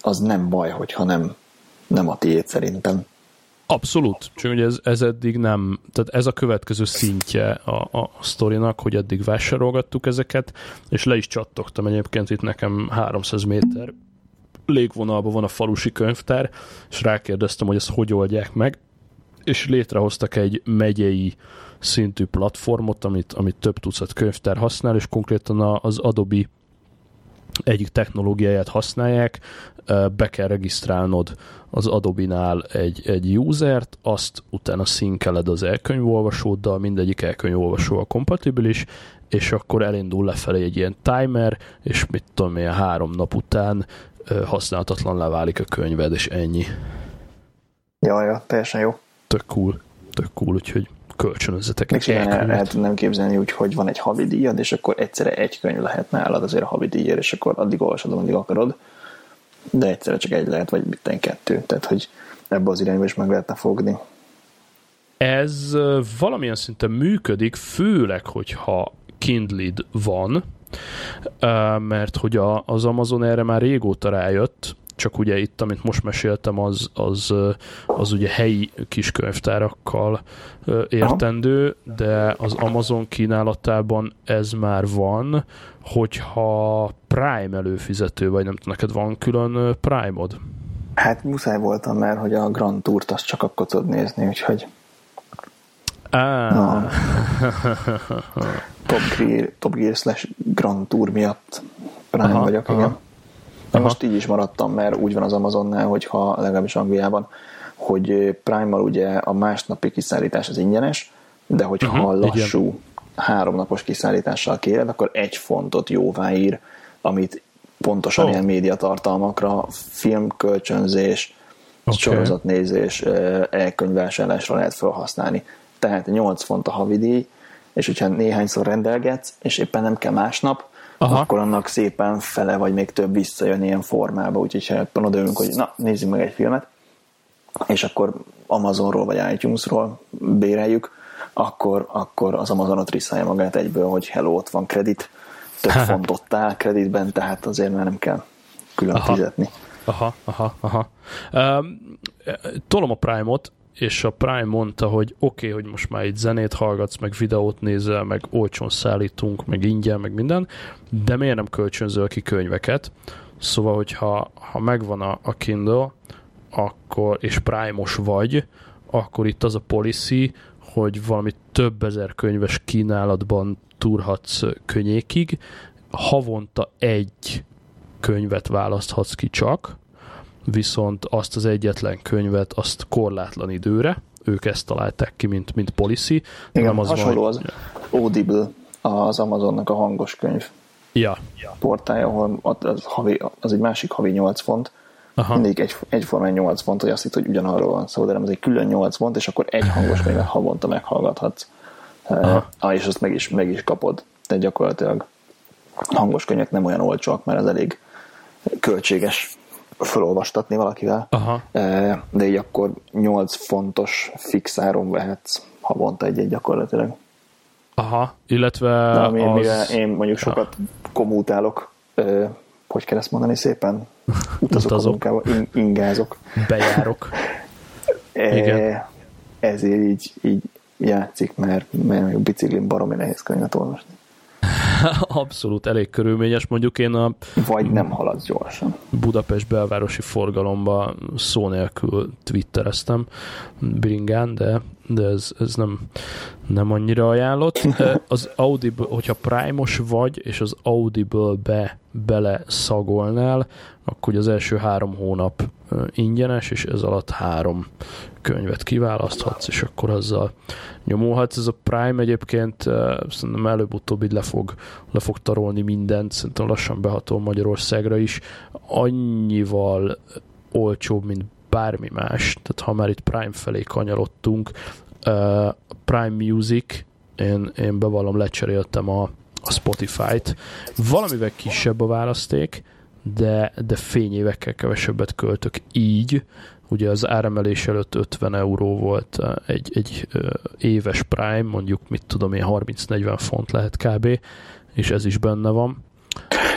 az nem baj, hogyha nem, nem a tiéd szerintem. Abszolút, csak hogy ez, ez eddig nem, tehát ez a következő szintje a, a sztorinak, hogy eddig vásárolgattuk ezeket, és le is csattogtam egyébként itt nekem 300 méter légvonalban van a falusi könyvtár, és rákérdeztem, hogy ezt hogy oldják meg, és létrehoztak egy megyei szintű platformot, amit, amit több tucat könyvtár használ, és konkrétan az Adobe egyik technológiáját használják, be kell regisztrálnod az Adobe-nál egy, egy usert, azt utána szinkeled az elkönyvolvasóddal, mindegyik elkönyvolvasó a kompatibilis, és akkor elindul lefelé egy ilyen timer, és mit tudom én, három nap után használhatatlan válik a könyved, és ennyi. Ja, ja, teljesen jó. Tök cool, tök cool, úgyhogy kölcsönözzetek Még el, el, el tudnám képzelni úgy, hogy van egy havi díjad, és akkor egyszerre egy könyv lehet nálad azért a havi díjért, és akkor addig olvasod, ameddig akarod, de egyszerre csak egy lehet, vagy mit kettő. Tehát, hogy ebbe az irányba is meg lehetne fogni. Ez valamilyen szinten működik, főleg, hogyha Kindled van, mert hogy a, az Amazon erre már régóta rájött, csak ugye itt, amit most meséltem, az, az, az ugye helyi kiskönyvtárakkal értendő, de az Amazon kínálatában ez már van, hogyha Prime előfizető vagy, nem tudom, neked van külön Prime-od? Hát muszáj voltam, mert hogy a Grand Tour-t azt csak akkor tudod nézni, úgyhogy Ah. No. Top Gear, Top Gear slash Grand Tour miatt Prime aha, vagyok, aha. igen. De most így is maradtam, mert úgy van az Amazonnál, hogyha legalábbis Angliában, hogy Prime-mal ugye a másnapi kiszállítás az ingyenes, de hogyha uh-huh, lassú igen. háromnapos kiszállítással kéred, akkor egy fontot jóváír, amit pontosan oh. ilyen médiatartalmakra, filmkölcsönzés, okay. sorozatnézés, elkönyvvásárlásra lehet felhasználni. Tehát 8 font a havidíj, és hogyha néhányszor rendelgetsz, és éppen nem kell másnap, Aha. akkor annak szépen fele vagy még több visszajön ilyen formába, úgyhogy ha odaülünk, hogy na, nézzük meg egy filmet, és akkor Amazonról vagy iTunes-ról béreljük, akkor, akkor az Amazon ott riszálja magát egyből, hogy hello, ott van kredit, több font ott áll kreditben, tehát azért már nem kell külön aha. fizetni. Aha, aha, aha. Um, tolom a Prime-ot, és a Prime mondta, hogy oké, okay, hogy most már itt zenét hallgatsz, meg videót nézel, meg olcsón szállítunk, meg ingyen, meg minden, de miért nem kölcsönzöl ki könyveket? Szóval, hogyha ha megvan a, a Kindle, akkor, és Prime-os vagy, akkor itt az a policy, hogy valami több ezer könyves kínálatban turhatsz könnyékig, havonta egy könyvet választhatsz ki csak, viszont azt az egyetlen könyvet, azt korlátlan időre, ők ezt találták ki, mint, mint policy. Igen, nem az hasonló az Audible, az Amazonnak a hangos könyv ja. portája, ahol az, havi, az egy másik havi 8 font, Aha. mindig egy, egyformán 8 font, hogy azt hitt, hogy ugyanarról van szó, de nem, az egy külön 8 font, és akkor egy hangos könyvet havonta meghallgathatsz. Aha. Uh, és azt meg is, meg is kapod. Tehát gyakorlatilag hangos könyvek nem olyan olcsóak, mert ez elég költséges felolvastatni valakivel, Aha. de így akkor 8 fontos fix áron vehetsz havonta egy-egy gyakorlatilag. Aha, illetve De ami, az... én mondjuk sokat ja. komutálok hogy kell ezt mondani szépen? Utazok Utazok. a munkába, ingázok. Bejárok. e, Igen. Ezért így, így játszik, mert, mert biciklin baromi nehéz könyvet olvasni. Abszolút elég körülményes. Mondjuk én a... Vagy nem haladsz gyorsan. Budapest belvárosi forgalomba szó nélkül twittereztem bringán, de, de ez, ez nem, nem annyira ajánlott. Az Audible, hogyha Prime-os vagy, és az Audible-be bele szagolnál, akkor az első három hónap ingyenes, és ez alatt három könyvet kiválaszthatsz, és akkor azzal nyomulhatsz. Ez a Prime egyébként szerintem előbb-utóbb így le fog, le fog tarolni mindent, szerintem lassan behatol Magyarországra is. Annyival olcsóbb, mint bármi más, tehát ha már itt Prime felé kanyarodtunk, Prime Music, én, én bevallom, lecseréltem a, a Spotify-t. Valamivel kisebb a választék, de, de fényévekkel kevesebbet költök így. Ugye az áremelés előtt 50 euró volt egy, egy éves Prime, mondjuk mit tudom én, 30-40 font lehet kb. És ez is benne van.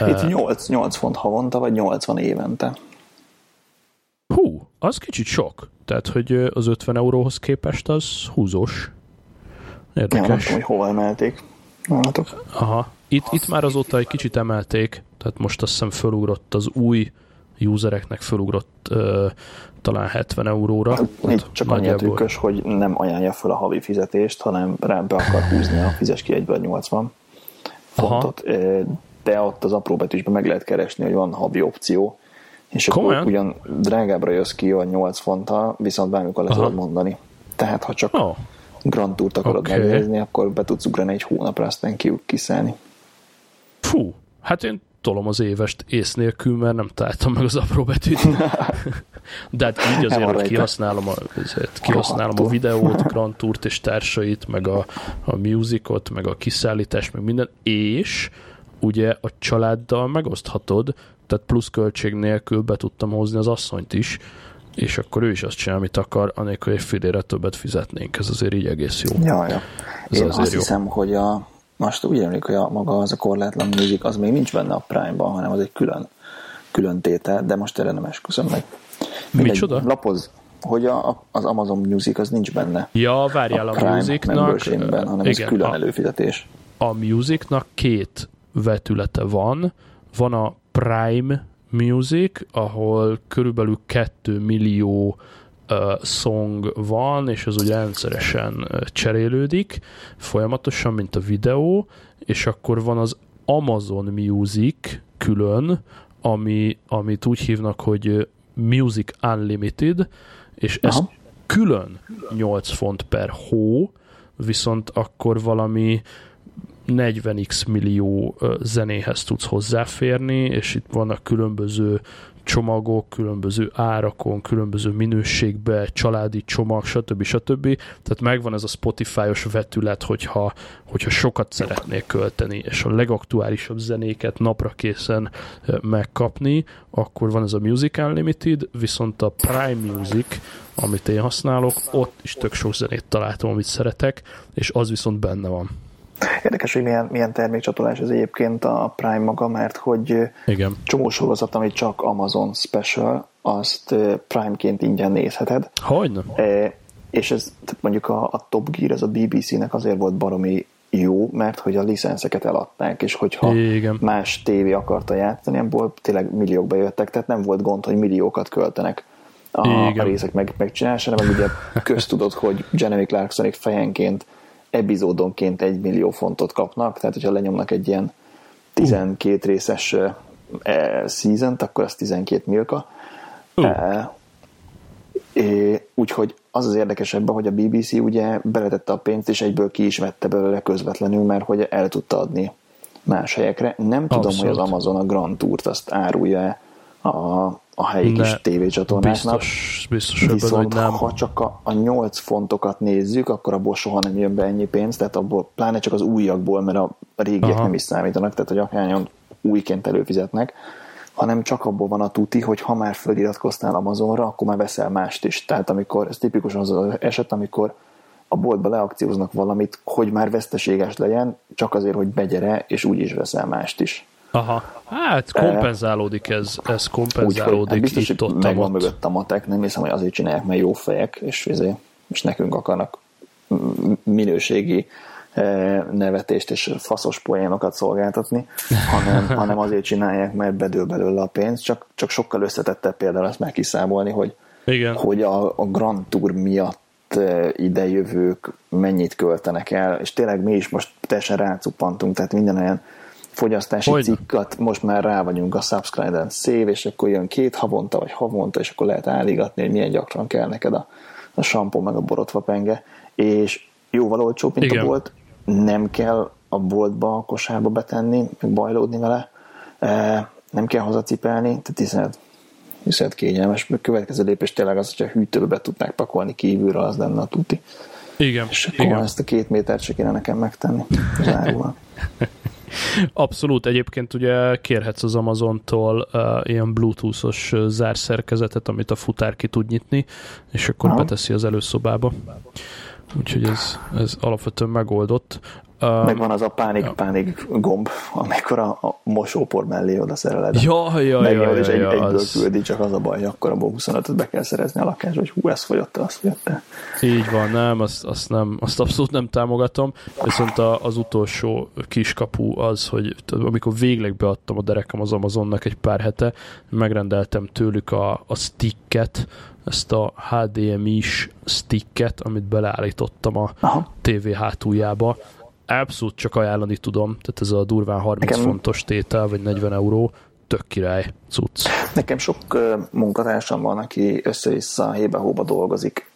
Itt 8, 8 font havonta, vagy 80 évente. Hú, az kicsit sok. Tehát, hogy az 50 euróhoz képest az húzós. Érdekes. Nem tudom, hogy hova emelték. Látok. Aha. Itt, itt már azóta egy kicsit emelték, tehát most azt hiszem fölugrott az új usereknek fölugrott uh, talán 70 euróra. Itt csak annyi trükkös, hogy nem ajánlja fel a havi fizetést, hanem rá be akar húzni a fizes ki egyből 80 fontot. Aha. De ott az apró betűsben meg lehet keresni, hogy van havi opció, és Komolyan? akkor ugyan drágábbra jössz ki a 8 fonttal, viszont bármikor le tudod mondani. Tehát ha csak oh. Grand Tour-t akarod okay. megnézni, akkor be tudsz ugrani egy hónapra, aztán ki, kiszállni. Fú, hát én tolom az évest ész nélkül, mert nem találtam meg az apró betűt. De hát így azért, hogy kihasználom a, azért kihasználom a videót, Grand Tourt és társait, meg a, a musicot, meg a kiszállítást, meg minden, és ugye a családdal megoszthatod, tehát plusz költség nélkül be tudtam hozni az asszonyt is, és akkor ő is azt csinál, amit akar, anélkül egy félére többet fizetnénk. Ez azért így egész jó. Ja, ja. Ez Én azt jó. hiszem, hogy a, most úgy emlék, hogy a maga az a korlátlan music, az még nincs benne a Prime-ban, hanem az egy külön, külön tétel, de most erre nem esküszöm meg. Micsoda? Lapoz, hogy a, az Amazon Music az nincs benne. Ja, várjál a, a Musicnak. hanem igen, ez külön a, előfizetés. A Musicnak két vetülete van. Van a Prime Music, ahol körülbelül 2 millió uh, song van, és az úgy rendszeresen cserélődik, folyamatosan, mint a videó, és akkor van az Amazon Music külön, ami, amit úgy hívnak, hogy Music Unlimited, és ez Aha. külön 8 font per hó, viszont akkor valami 40x millió zenéhez tudsz hozzáférni, és itt vannak különböző csomagok, különböző árakon, különböző minőségbe, családi csomag, stb. stb. Tehát megvan ez a Spotify-os vetület, hogyha, hogyha sokat szeretnél költeni, és a legaktuálisabb zenéket napra készen megkapni, akkor van ez a Music Unlimited, viszont a Prime Music, amit én használok, ott is tök sok zenét találtam, amit szeretek, és az viszont benne van. Érdekes, hogy milyen, milyen termékcsatolás ez egyébként a Prime maga, mert hogy Igen. csomó sorozat, ami csak Amazon Special, azt Prime-ként ingyen nézheted. Hogyne? E, és ez mondjuk a, a Top Gear, ez a BBC-nek azért volt baromi jó, mert hogy a licenszeket eladták, és hogyha Igen. más tévé akarta játszani, abból tényleg milliókba jöttek, tehát nem volt gond, hogy milliókat költenek a, a részek meg, megcsinálására, meg ugye köztudod, hogy Jeremy Clarksonik fejenként epizódonként egy millió fontot kapnak, tehát hogyha lenyomnak egy ilyen 12 részes e, season akkor az 12 milka. Uh. E, úgyhogy az az érdekesebb, hogy a BBC ugye beletette a pénzt, és egyből ki is vette belőle közvetlenül, mert hogy el tudta adni más helyekre. Nem Abszolút. tudom, hogy az Amazon a Grand Tourt azt árulja a, a helyi ne, kis tévécsatornáknak. Biztos, biztos Viszont nem. ha csak a, a 8 fontokat nézzük, akkor abból soha nem jön be ennyi pénz, tehát abból pláne csak az újakból, mert a régiek Aha. nem is számítanak, tehát hogy akárnyon újként előfizetnek, hanem csak abból van a tuti, hogy ha már föliratkoztál Amazonra, akkor már veszel mást is. Tehát amikor, ez tipikusan az, az eset, amikor a boltba leakcióznak valamit, hogy már veszteséges legyen, csak azért, hogy begyere, és úgy is veszel mást is. Aha. Hát kompenzálódik ez, ez kompenzálódik Úgy, hát biztos, itt ott, megvan mögött a matek, nem hiszem, hogy azért csinálják, mert jó fejek, és, és nekünk akarnak minőségi nevetést és faszos poénokat szolgáltatni, hanem, hanem azért csinálják, mert bedől belőle a pénz, csak, csak sokkal összetettebb például ezt meg kiszámolni, hogy, Igen. hogy a, a Grand Tour miatt idejövők mennyit költenek el, és tényleg mi is most teljesen rácuppantunk, tehát minden olyan fogyasztási hogy? cikkat most már rá vagyunk a subscribe and save, és akkor jön két havonta, vagy havonta, és akkor lehet álligatni, hogy milyen gyakran kell neked a, a sampó, meg a borotva penge, és jóval olcsóbb, mint Igen. a bolt, nem kell a boltba, a kosárba betenni, meg bajlódni vele, e, nem kell hazacipelni, tehát hiszed, hiszed kényelmes. A következő lépés tényleg az, hogyha hűtőbe be tudnák pakolni kívülre, az lenne a tuti. Igen. És akkor Igen. ezt a két métert se kéne nekem megtenni záróan. Abszolút, egyébként ugye kérhetsz az Amazontól uh, ilyen bluetoothos zárszerkezetet, amit a futár ki tud nyitni, és akkor Aha. beteszi az előszobába. Úgyhogy ez, ez alapvetően megoldott. Meg van az a pánik, ja. pánik gomb, amikor a, a mosópor mellé oda szereled. Ja, ja, ja, ja, és egy, ja, egyből az... küldi, csak az a baj, hogy akkor abból 25-öt be kell szerezni a lakásba, hogy hú, ez fogyott az fogyott el. Így van, nem, azt, azt, nem, azt abszolút nem támogatom, viszont a, az utolsó kiskapu az, hogy amikor végleg beadtam a derekam az Amazonnak egy pár hete, megrendeltem tőlük a, a sticket, ezt a HDMI-s sticket, amit beleállítottam a Aha. TV hátuljába, abszolút csak ajánlani tudom, tehát ez a durván 30 Nekem... fontos tétel, vagy 40 euró, tök király cucc. Nekem sok munkatársam van, aki össze-vissza hébe-hóba dolgozik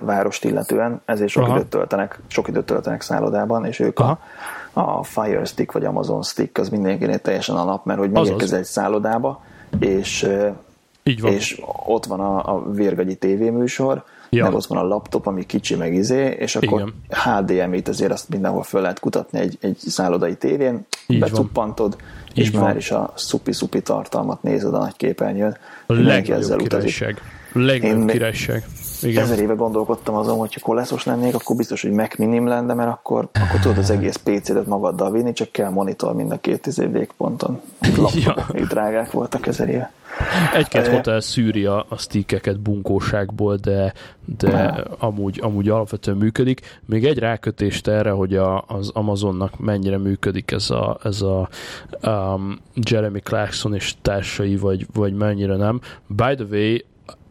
várost illetően, ezért sok Aha. időt töltenek, sok időt töltenek szállodában, és ők Aha. a, a Fire Stick vagy Amazon Stick az mindenkinél teljesen alap, mert hogy megérkezel egy szállodába, és így van. és ott van a, a vérgagyi tévéműsor, ja. meg ott van a laptop, ami kicsi, meg izé, és akkor HDMI-t azért azt mindenhol föl lehet kutatni egy, egy szállodai tévén, Így becuppantod, van. és Így már van. is a szupi-szupi tartalmat nézed a nagy képernyőn. A legnagyobb királyság. Legnagyobb királyság. Igen. Ezer éve gondolkodtam azon, hogy ha koleszos lennék, akkor biztos, hogy Mac minim lenne, mert akkor, akkor tudod az egész PC-et magaddal vinni, csak kell monitor mind a két izé végponton. Laptopok ja. még drágák voltak ezer éve. Egy-két e... hotel szűri a, a stickeket bunkóságból, de, de amúgy, amúgy alapvetően működik. Még egy rákötést erre, hogy a, az Amazonnak mennyire működik ez a, ez a um, Jeremy Clarkson és társai, vagy, vagy mennyire nem. By the way,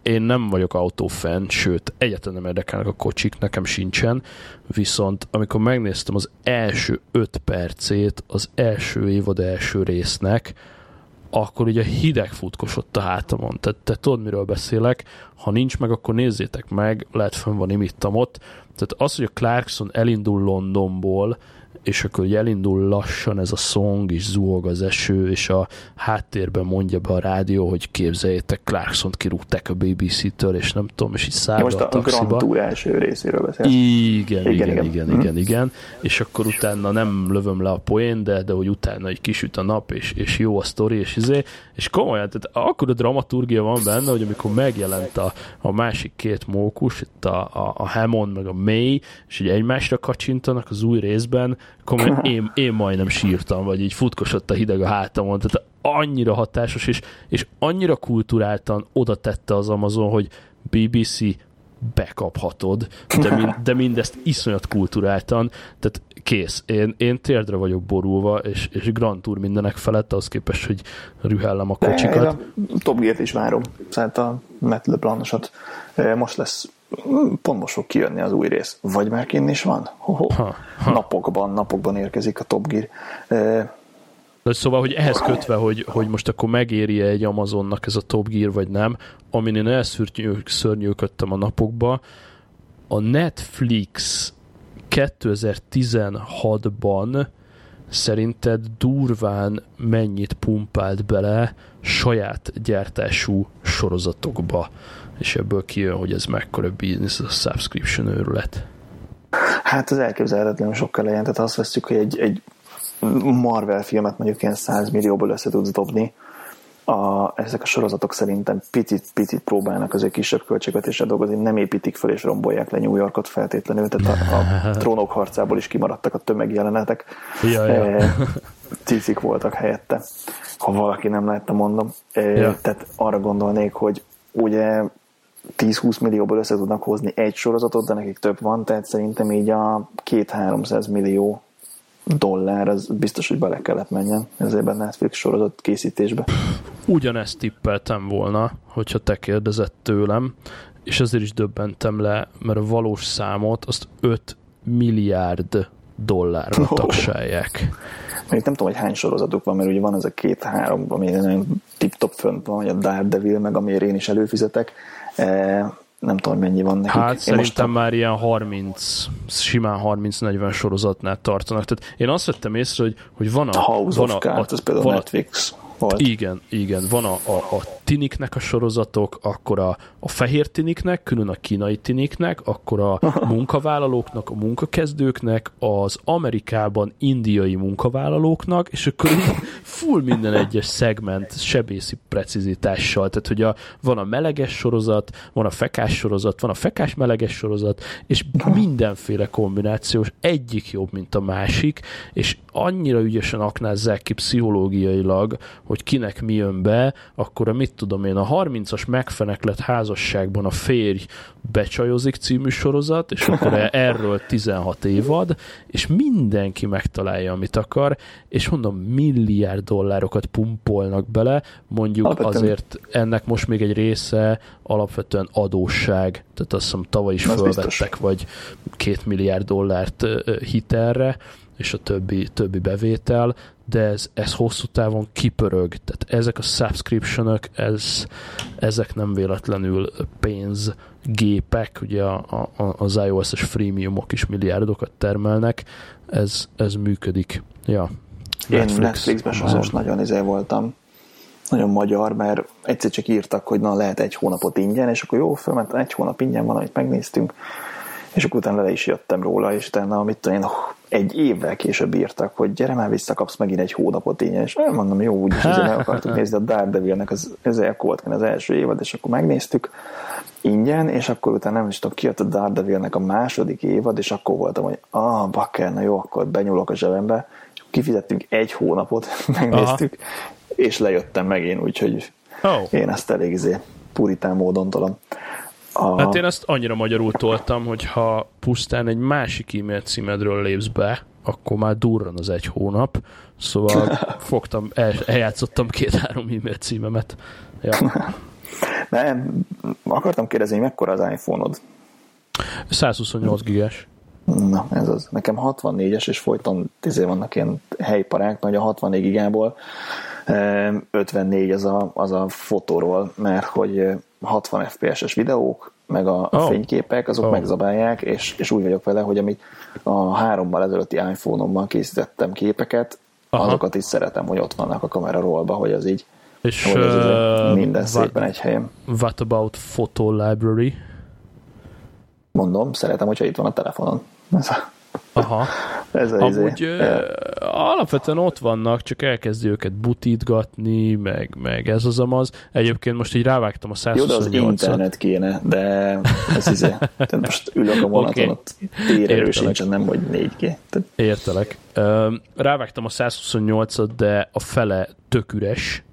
én nem vagyok autófan, sőt, egyáltalán nem érdekelnek a kocsik, nekem sincsen, viszont amikor megnéztem az első öt percét az első évad első résznek, akkor ugye hideg futkosott a hátamon. Tehát te tudod, miről beszélek. Ha nincs meg, akkor nézzétek meg, lehet fönn van imittam ott. Tehát az, hogy a Clarkson elindul Londonból, és akkor ugye elindul lassan ez a song, és zuhog az eső, és a háttérben mondja be a rádió, hogy képzeljétek, clarkson kirúgták a BBC-től, és nem tudom, és így száll Most a, a taxiba. Grand Tour első részéről beszél. Igen, igen, igen, igen, igen, igen, hm. igen, és akkor utána nem lövöm le a poén, de, de hogy utána egy kisüt a nap, és, és jó a sztori, és izé, és komolyan, tehát akkor a dramaturgia van benne, hogy amikor megjelent a, a másik két mókus, itt a, a, a Hammond meg a May, és ugye egymásra kacsintanak az új részben, komolyan én, én majdnem sírtam, vagy így futkosott a hideg a hátamon, tehát annyira hatásos, és, és annyira kulturáltan oda tette az Amazon, hogy BBC bekaphatod, de, mind, de mindezt iszonyat kulturáltan, tehát kész. Én, én térdre vagyok borulva, és, és Grand Tour mindenek felett, az képest, hogy rühellem a kocsikat. Én a Top Gear-t is várom, szóval a Matt. Most lesz pont most fog kijönni az új rész. Vagy már kinn is van? Ho-ho. Ha, ha. Napokban, napokban érkezik a Top Gear. De szóval, hogy ehhez kötve, hogy, hogy most akkor megéri egy Amazonnak ez a Top Gear, vagy nem, amin én elszörnyűködtem a napokba, a Netflix 2016-ban szerinted durván mennyit pumpált bele saját gyártású sorozatokba, és ebből kijön, hogy ez mekkora business a subscription őrület. Hát az elképzelhetetlenül sokkal legyen, tehát azt veszük, hogy egy, egy Marvel filmet mondjuk ilyen 100 millióból össze tudsz dobni, a, ezek a sorozatok szerintem picit-picit próbálnak azért kisebb költségvetésre dolgozni, nem építik fel és rombolják le New Yorkot feltétlenül, tehát a, a trónok harcából is kimaradtak a tömegjelenetek. Ja, ja. E, cicik voltak helyette, ha valaki nem látta, mondom. Ja. Tehát arra gondolnék, hogy ugye 10-20 millióból össze tudnak hozni egy sorozatot, de nekik több van, tehát szerintem így a 2-300 millió dollár, az biztos, hogy bele kellett menjen ezért a Netflix sorozat készítésbe. Ugyanezt tippeltem volna, hogyha te kérdezett tőlem, és ezért is döbbentem le, mert a valós számot azt 5 milliárd dollárra oh. tagsálják. Még nem tudom, hogy hány sorozatuk van, mert ugye van ez a két-három, ami nagyon tip-top fönt van, vagy a Daredevil, meg amiért én is előfizetek. Nem tudom, mennyi van nekik. Hát én szerintem most már ilyen 30, simán 30-40 sorozatnál tartanak. Tehát én azt vettem észre, hogy, hogy van a... House van of a, Cards, ez például van Netflix volt. Igen, igen. Van a, a, a tiniknek a sorozatok, akkor a, a fehér tiniknek, külön a kínai tiniknek, akkor a munkavállalóknak, a munkakezdőknek, az Amerikában indiai munkavállalóknak, és akkor full minden egyes szegment sebészi precizitással. Tehát, hogy a, van a meleges sorozat, van a fekás sorozat, van a fekás meleges sorozat, és mindenféle kombinációs, egyik jobb, mint a másik, és annyira ügyesen aknázzák ki pszichológiailag, hogy kinek mi jön be, akkor a mit tudom én, a 30-as megfeneklett házasságban a férj becsajozik című sorozat, és akkor erről 16 évad, és mindenki megtalálja, amit akar, és mondom, milliárd dollárokat pumpolnak bele, mondjuk Alapvetően. azért ennek most még egy része alapvetően adósság, tehát azt hiszem tavaly is fölvettek, vagy két milliárd dollárt hitelre, és a többi, többi bevétel, de ez, ez hosszú távon kipörög. Tehát ezek a subscription ez, ezek nem véletlenül pénzgépek, ugye a, a, az iOS-es freemiumok is milliárdokat termelnek, ez, ez működik. Ja, Netflix. Én Netflixben sajnos nagyon izé voltam, nagyon magyar, mert egyszer csak írtak, hogy na lehet egy hónapot ingyen, és akkor jó, fölmentem, egy hónap ingyen van, amit megnéztünk, és akkor utána le is jöttem róla, és utána, amit tudom én, egy évvel később írtak, hogy gyere már visszakapsz megint egy hónapot ingyen, és olyan mondom, jó, úgyis azért meg akartuk nézni a Daredevilnek az, ez volt az első évad, és akkor megnéztük ingyen, és akkor utána nem is tudom, kijött a Daredevilnek a második évad, és akkor voltam, hogy ah, bakker, na jó, akkor benyúlok a zsebembe, kifizettünk egy hónapot, megnéztük, Aha. és lejöttem megint, úgyhogy oh. én ezt elég izé, puritán módon tolom. A... Hát én ezt annyira magyarul toltam, hogy ha pusztán egy másik e-mail címedről lépsz be, akkor már durran az egy hónap, szóval fogtam, el, eljátszottam két-három e-mail címemet. Ja. Nem, akartam kérdezni, mekkora az iPhone-od? 128 gigás. Na, ez az. Nekem 64-es, és folyton tizé vannak ilyen helyparák, mert a 64 gigából 54 az a, az a fotóról, mert hogy 60 FPS-es videók, meg a oh. fényképek, azok oh. megzabálják, és, és úgy vagyok vele, hogy amit a hárommal ezelőtti iPhone-ommal készítettem képeket, Aha. azokat is szeretem, hogy ott vannak a kamera rollba, hogy az így és hogy az uh, minden what, szépen egy helyen. What about photo library? Mondom, szeretem, hogyha itt van a telefonon. Ez a, Aha. Ez a Amúgy izé, alapvetően ott vannak, csak elkezdi őket butítgatni, meg, meg ez az amaz. Egyébként most így rávágtam a 128 Jó, de az internet kéne, de ez izé. Tehát most ülök a vonaton, okay. térerő sincsen, nem hogy 4G. Tehát... Értelek. Rávágtam a 128-at, de a fele tök üres,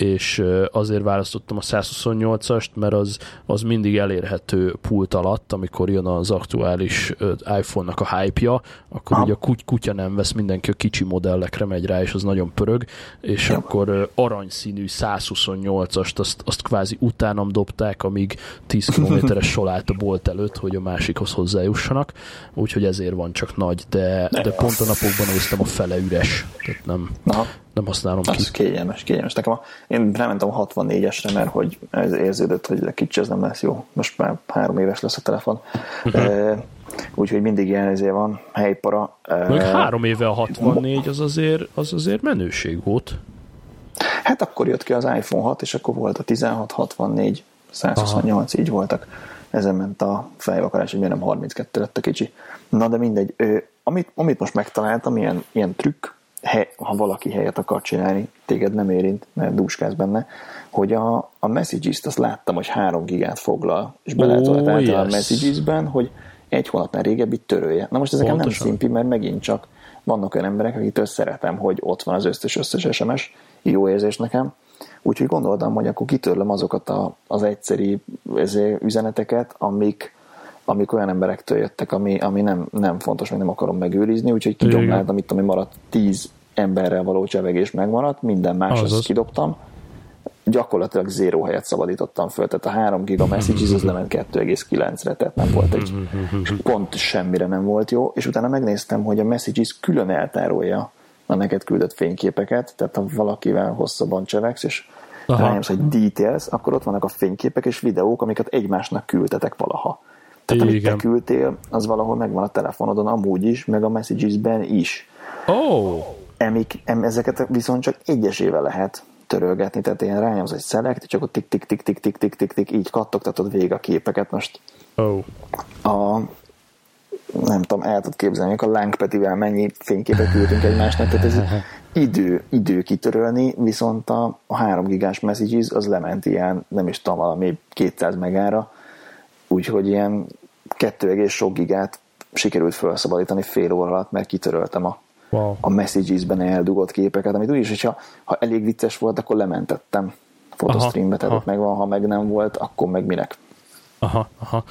és azért választottam a 128-ast, mert az, az mindig elérhető pult alatt, amikor jön az aktuális iPhone-nak a hype-ja, akkor Aha. ugye a kuty, kutya nem vesz, mindenki a kicsi modellekre megy rá, és az nagyon pörög, és ja. akkor aranyszínű 128-ast, azt, azt kvázi utánam dobták, amíg 10 kilométeres sol állt a bolt előtt, hogy a másikhoz hozzájussanak, úgyhogy ezért van csak nagy, de, de pont a napokban néztem a fele üres, tehát nem, Aha nem használom ki. Az kényelmes, kényelmes. Nekem a, én rámentem a 64-esre, mert hogy ez érződött, hogy kicsi ez nem lesz jó. Most már három éves lesz a telefon. Uh-huh. E, úgyhogy mindig ilyen ezért van, helypara. Még három éve a 64, az azért, az azért menőség volt. Hát akkor jött ki az iPhone 6, és akkor volt a 16, 64, 128, Aha. így voltak. Ezen ment a fejvakarás, hogy miért nem 32 lett a kicsi. Na de mindegy, amit, amit most megtaláltam, ilyen, ilyen trükk, ha valaki helyet akar csinálni, téged nem érint, mert dúskálsz benne, hogy a, a Messages-t azt láttam, hogy 3 gigát foglal, és be lehet oh, yes. a Messages-ben, hogy egy hónapnál régebbi törölje. Na most ezeken nem szimpi, mert megint csak vannak olyan emberek, akiktől szeretem, hogy ott van az összes összes SMS, jó érzés nekem, úgyhogy gondoltam, hogy akkor kitörlöm azokat a, az egyszeri üzeneteket, amik, amik olyan emberektől jöttek, ami, ami nem, nem fontos, meg nem akarom megőrizni, úgyhogy kidobnáltam, amit ami maradt tíz emberrel való csevegés megmaradt, minden más azt kidobtam, gyakorlatilag zéro helyet szabadítottam föl, tehát a 3 giga messages az lement 2,9-re, tehát nem volt egy, és pont semmire nem volt jó, és utána megnéztem, hogy a messages külön eltárolja a neked küldött fényképeket, tehát ha valakivel hosszabban csevegsz, és rányomsz, hogy details, akkor ott vannak a fényképek és videók, amiket egymásnak küldtetek valaha. Tehát amit te küldtél, az valahol megvan a telefonodon amúgy is, meg a messages-ben is. Oh. Emik, em, ezeket viszont csak egyesével lehet törölgetni, tehát ilyen rányomsz egy select, csak ott tik tik tik tik tik tik tik tik így kattogtatod végig a képeket. Most oh. a nem tudom, el tudod képzelni, a lángpetivel mennyi fényképet küldtünk egymásnak, tehát ez idő, idő kitörölni, viszont a, a 3 gigás messages az lement ilyen, nem is tudom, valami 200 megára, úgyhogy ilyen 2, sok gigát sikerült felszabadítani fél óra alatt, mert kitöröltem a wow. a messages-ben eldugott képeket, amit úgyis, hogyha ha elég vicces volt, akkor lementettem fotostreambe, tehát aha. meg van, ha meg nem volt, akkor meg minek. Aha, aha.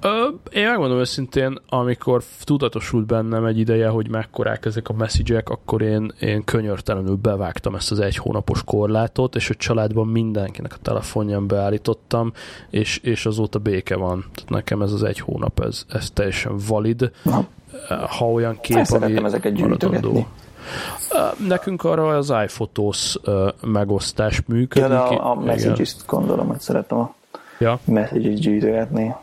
Ö, én megmondom őszintén, amikor tudatosult bennem egy ideje, hogy mekkorák ezek a messzigyek, akkor én, én könyörtelenül bevágtam ezt az egy hónapos korlátot, és a családban mindenkinek a telefonján beállítottam, és, és azóta béke van. Tehát nekem ez az egy hónap, ez, ez teljesen valid. Na ha olyan kép, Ezt ami ezeket gyűjtögetni. Nekünk arra az iPhotos megosztás működik. Ja, de a, a messages gondolom, hogy szeretem a ja. messages gyűjtögetni.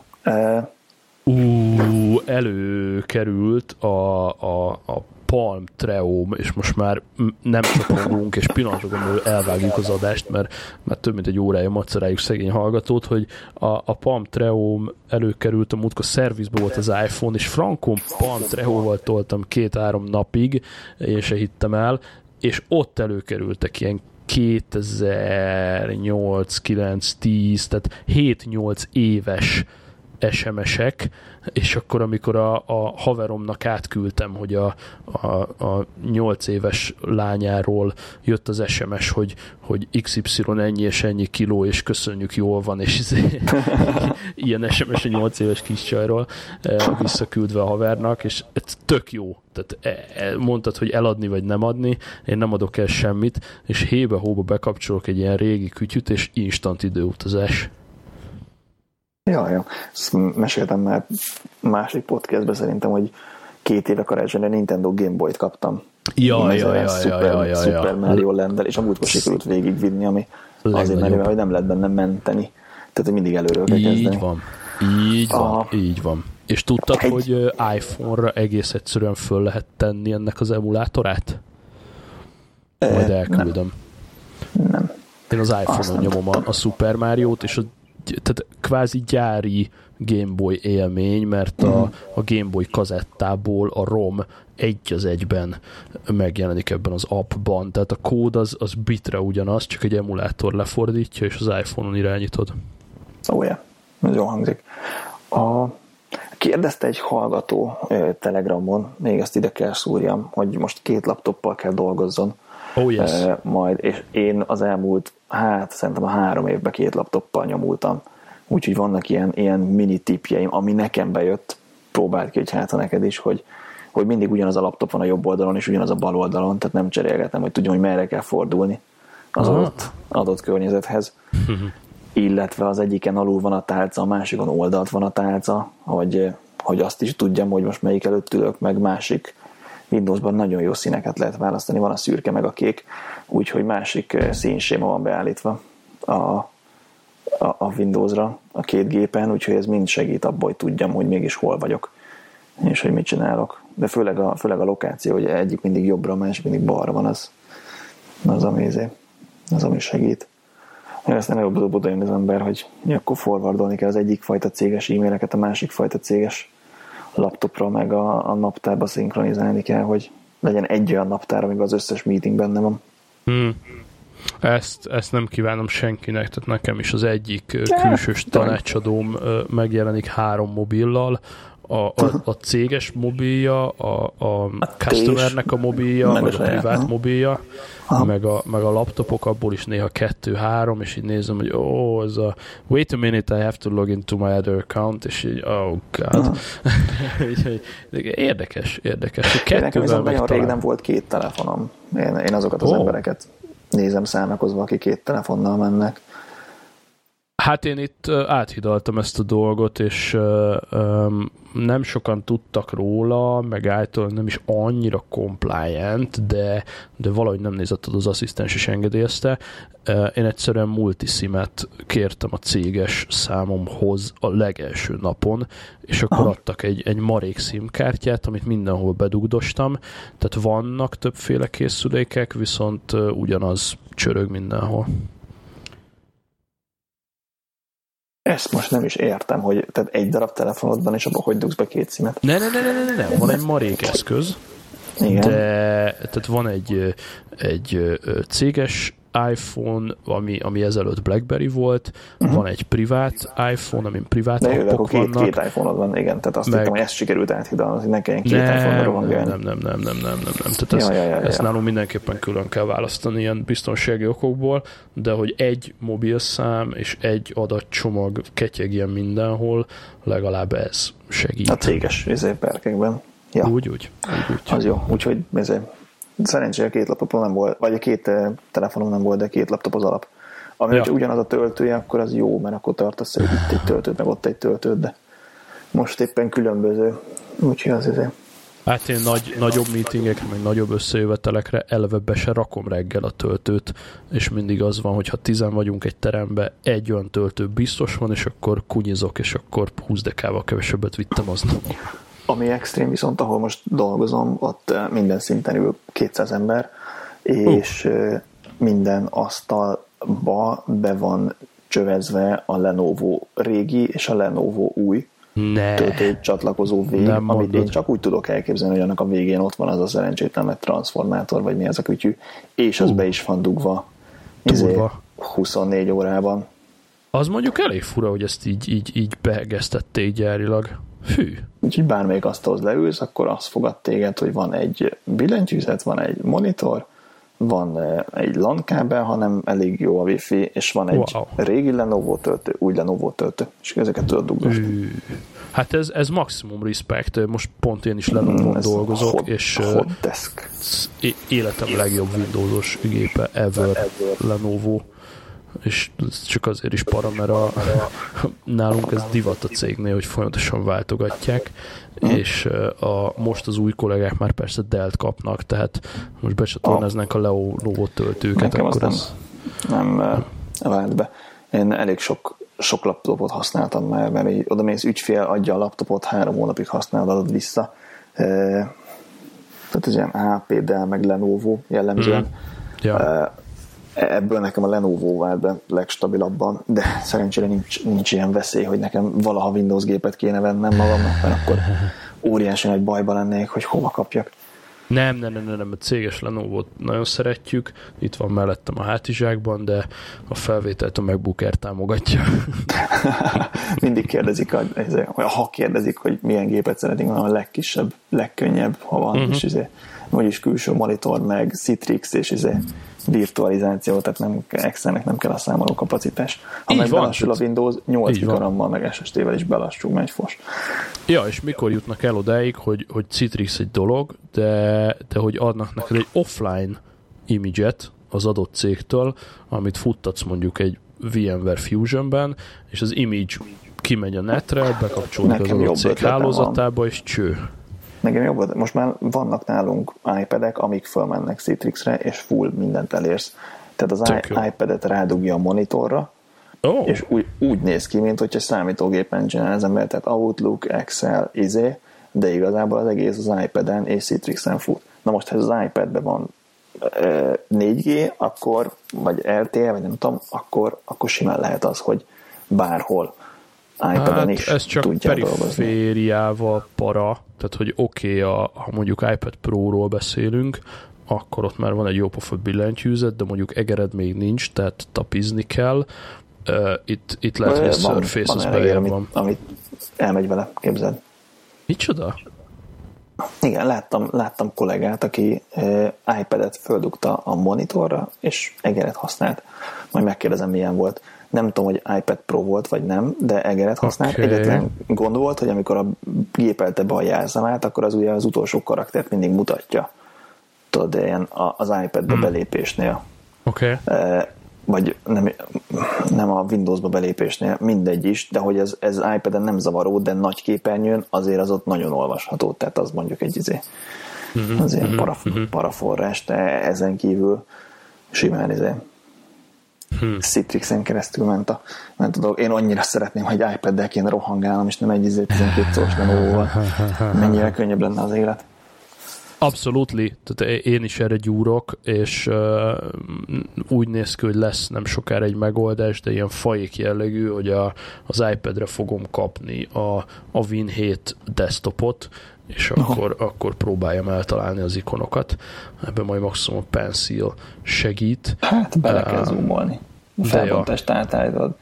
Ú, előkerült a, a, a Palm Treóm, és most már nem csapongunk, és pillanatokon belül elvágjuk az adást, mert, mert több mint egy órája maceráljuk szegény hallgatót, hogy a, a Palm Treóm előkerült, a múltkor szervizbe volt az iPhone, és frankon Palm Treóval toltam két-három napig, én se hittem el, és ott előkerültek ilyen 2008, 9, 10, tehát 7-8 éves SMS-ek, és akkor amikor a, a haveromnak átküldtem, hogy a, a, a 8 éves lányáról jött az SMS, hogy, hogy XY ennyi és ennyi kiló, és köszönjük, jól van, és izé, ilyen SMS a 8 éves kis csajról e, visszaküldve a havernak, és ez tök jó. Tehát e, e, mondtad, hogy eladni vagy nem adni, én nem adok el semmit, és hébe-hóba bekapcsolok egy ilyen régi kütyüt, és instant időutazás. Ja, ja. Ezt meséltem már másik podcastben szerintem, hogy két éve karácsonyra Nintendo Game Boy-t kaptam. Ja, ja, ja, Super, ja, ja, ja, Super Mario land és amúgy sikerült végigvinni, ami azért mert hogy nem lehet benne menteni. Tehát, hogy mindig előről kell kezdeni. Így van. Így van, a... így van. És tudtad, egy... hogy iPhone-ra egész egyszerűen föl lehet tenni ennek az emulátorát? Majd elküldöm. Nem. nem. Én az iPhone-on nyomom a, a Super Mario-t, és a tehát kvázi gyári Game Boy élmény, mert a, a Game Boy kazettából a ROM egy az egyben megjelenik ebben az appban, tehát a kód az, az bitre ugyanaz, csak egy emulátor lefordítja, és az iPhone-on irányítod. Ó, oh, yeah. ez jól hangzik. A, kérdezte egy hallgató Telegramon, még ezt ide kell szúrjam, hogy most két laptoppal kell dolgozzon. Oh, yes. Majd, és én az elmúlt hát szerintem a három évben két laptoppal nyomultam. Úgyhogy vannak ilyen, ilyen mini tipjeim, ami nekem bejött, próbált ki, hogy hát a neked is, hogy, hogy mindig ugyanaz a laptop van a jobb oldalon, és ugyanaz a bal oldalon, tehát nem cserélgetem, hogy tudjam, hogy merre kell fordulni az adott, adott környezethez. Illetve az egyiken alul van a tálca, a másikon oldalt van a tálca, hogy, hogy azt is tudjam, hogy most melyik előtt ülök, meg másik Windowsban nagyon jó színeket lehet választani, van a szürke meg a kék, úgyhogy másik eh, színséma van beállítva a, a, a Windowsra a két gépen, úgyhogy ez mind segít abban, hogy tudjam, hogy mégis hol vagyok, és hogy mit csinálok. De főleg a, főleg a lokáció, hogy egyik mindig jobbra, másik mindig balra van, az, az ami, az, ami segít. Én aztán előbb oda jön az ember, hogy akkor forwardolni kell az egyik fajta céges e-maileket a másik fajta céges laptopra meg a, a naptárba szinkronizálni kell, hogy legyen egy olyan naptár, amiben az összes meeting benne van. Hmm. Ezt, ezt nem kívánom senkinek, tehát nekem is az egyik külsős tanácsadóm megjelenik három mobillal, a, a, a céges mobilja, a, a, a customernek a mobilja, meg, meg a privát ha. mobilja, meg a, meg a laptopok, abból is néha kettő-három, és így nézem, hogy ó, oh, ez a wait a minute, I have to log into my other account, és így, oh god. érdekes, érdekes. Kettővel Nekem viszont nagyon rég nem volt két telefonom. Én, én azokat az oh. embereket nézem szánakozva, akik két telefonnal mennek. Hát én itt áthidaltam ezt a dolgot, és nem sokan tudtak róla, meg általában nem is annyira compliant, de, de valahogy nem nézett az asszisztens is engedélyezte. Én egyszerűen multisimet kértem a céges számomhoz a legelső napon, és akkor adtak egy, egy marék szimkártyát, amit mindenhol bedugdostam, tehát vannak többféle készülékek, viszont ugyanaz csörög mindenhol. Ezt most nem is értem, hogy tehát egy darab telefonodban, és abban hogy dugsz be két szímet. Ne, ne, ne, ne, ne, ne, van egy marék eszköz, Igen. de tehát van egy, egy céges iPhone, ami, ami ezelőtt BlackBerry volt, uh-huh. van egy privát iPhone, amin privát De jó, akkor két, vannak. két iPhone van, igen, tehát azt meg... hittem, hogy ezt sikerült áthidalni, hogy ne kelljen két nem, iPhone-ra. Nem, nem, nem, nem, nem, nem, nem. Tehát ez, ja, ja, ja, ezt ja. nálunk mindenképpen külön kell választani ilyen biztonsági okokból, de hogy egy mobilszám és egy adatcsomag ketyegjen mindenhol, legalább ez segít. A céges perkekben. Ja. Úgy, úgy, úgy, úgy. Az jó, úgyhogy ezért Szerencsére két laptopom nem volt, vagy a két eh, telefonom nem volt, de két laptop az alap. Ami, ja. hogyha ugyanaz a töltője, akkor az jó, mert akkor tartasz egy, itt egy töltőt, meg ott egy töltőt, de most éppen különböző. Úgyhogy az azért. Hát én nagy, nagyobb meetingekre, meg nagyobb összejövetelekre eleve be se rakom reggel a töltőt, és mindig az van, hogy ha tizen vagyunk egy terembe, egy olyan töltő biztos van, és akkor kunyizok, és akkor 20 dekával kevesebbet vittem aznap. Ami extrém viszont, ahol most dolgozom, ott eh, minden szinten ül 200 ember, és uh. minden asztalba be van csövezve a Lenovo régi és a Lenovo új ne. töltő csatlakozó vég, Nem amit mondod. én csak úgy tudok elképzelni, hogy annak a végén ott van az a szerencsétlen meg transformátor, vagy mi ez a kütyű, és az uh. be is van dugva. Izé, 24 órában. Az mondjuk elég fura, hogy ezt így, így, így behegeztették gyárilag. Hű. Úgyhogy bármelyik asztalhoz leülsz, akkor azt fogad téged, hogy van egy billentyűzet, van egy monitor, van eh, egy LAN kábel, hanem elég jó a wifi, és van egy wow. régi Lenovo töltő, új Lenovo töltő, és ezeket tudod dugdosni. Hát ez, ez maximum respect, most pont én is lenovo mm, dolgozok, hot, és hot desk. életem legjobb Windows-os gépe ever, ever. Lenovo és csak azért is para, mert a, nálunk ez divat a cégnél, hogy folyamatosan váltogatják, és a, most az új kollégák már persze Delt kapnak, tehát most becsatornáznánk a Lenovo töltőket, Nekem akkor az... Nem, nem vált be. Én elég sok, sok laptopot használtam már, mert így oda mész ügyfél, adja a laptopot, három hónapig használod, adod vissza. E, tehát ez ilyen HP, Dell, meg Lenovo jellemzően. Mm. Ja. E, ebből nekem a Lenovo vált be legstabilabban, de szerencsére nincs, nincs ilyen veszély, hogy nekem valaha Windows gépet kéne vennem magamnak, mert akkor óriási nagy bajba lennék, hogy hova kapjak. Nem, nem, nem, nem, nem, a céges lenovo nagyon szeretjük, itt van mellettem a hátizsákban, de a felvételt a MacBook Air támogatja. Mindig kérdezik, ha kérdezik, hogy milyen gépet szeretnénk, a legkisebb, legkönnyebb, ha van, uh-huh. és izé, vagyis külső monitor, meg Citrix, és izé, virtualizáció, tehát nem, Excelnek nem kell a számoló kapacitás. Ha meg belassul a Windows, 8 gigarammal meg SSD-vel is belassul, megy fos. Ja, és mikor jutnak el odáig, hogy, hogy Citrix egy dolog, de, de hogy adnak neked egy offline image-et az adott cégtől, amit futtatsz mondjuk egy VMware Fusion-ben, és az image kimegy a netre, bekapcsolódik az adott cég hálózatába, és cső. Nekem jobb, most már vannak nálunk iPad-ek, amik fölmennek Citrix-re, és full mindent elérsz. Tehát az iPad-et rádugja a monitorra, oh. és úgy, úgy néz ki, mint hogyha számítógépen csinál az ember, tehát Outlook, Excel, izé, de igazából az egész az iPad-en és Citrix-en fut. Na most, ha az iPad-ben van 4G, akkor, vagy LTE, vagy nem tudom, akkor, akkor simán lehet az, hogy bárhol iPad-en hát is ez csak perifériával para, tehát hogy oké, okay, ha mondjuk iPad Pro-ról beszélünk, akkor ott már van egy jó pofa billentyűzet, de mondjuk egered még nincs, tehát tapizni kell. Uh, itt, itt lehet, hogy a Surface van az amit, van. Amit elmegy vele, képzeld. Micsoda? Igen, láttam, láttam kollégát, aki uh, iPad-et földugta a monitorra, és egeret használt. Majd megkérdezem, milyen volt. Nem tudom, hogy iPad Pro volt, vagy nem, de egeret használt. Okay. Egyetlen gond volt, hogy amikor a gépelte be a jelzemát, akkor az ugye az utolsó karaktert mindig mutatja. Tudod, ilyen az iPad-be hmm. belépésnél. Oké. Okay. Uh, vagy nem, nem a Windows-ba belépésnél, mindegy is, de hogy ez, ez iPad-en nem zavaró, de nagy képernyőn azért az ott nagyon olvasható, tehát az mondjuk egy izé, uh-huh, az ilyen uh-huh, paraf, uh-huh. paraforrás, de ezen kívül simán izé, hmm. Citrixen keresztül ment a, ment a dolog. Én annyira szeretném, hogy iPad-del kéne rohangálnom, és nem egy izé 12 szoros Lenovo-val. Mennyire könnyebb lenne az élet. Abszolútli, tehát én is erre gyúrok, és uh, úgy néz ki, hogy lesz nem sokára egy megoldás, de ilyen fajék jellegű, hogy a, az iPad-re fogom kapni a, a Win 7 desktopot, és akkor, akkor próbáljam eltalálni az ikonokat. Ebben majd maximum a Pencil segít. Hát bele kell uh, zoomolni. A felbontást ja. átállítod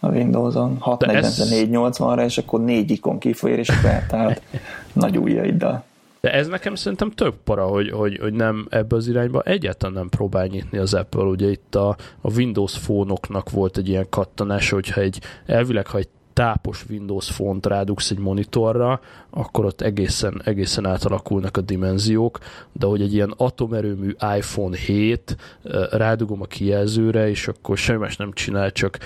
a Windows-on 640-480-ra, és akkor négy ikon kifolyér, és akkor eltállod nagy ujjaiddal. De ez nekem szerintem több para, hogy, hogy, hogy nem ebbe az irányba egyáltalán nem próbál nyitni az Apple. Ugye itt a, a Windows fónoknak volt egy ilyen kattanás, hogyha egy elvileg, ha egy tápos Windows font rádugsz egy monitorra, akkor ott egészen, egészen átalakulnak a dimenziók, de hogy egy ilyen atomerőmű iPhone 7 rádugom a kijelzőre, és akkor semmi más nem csinál, csak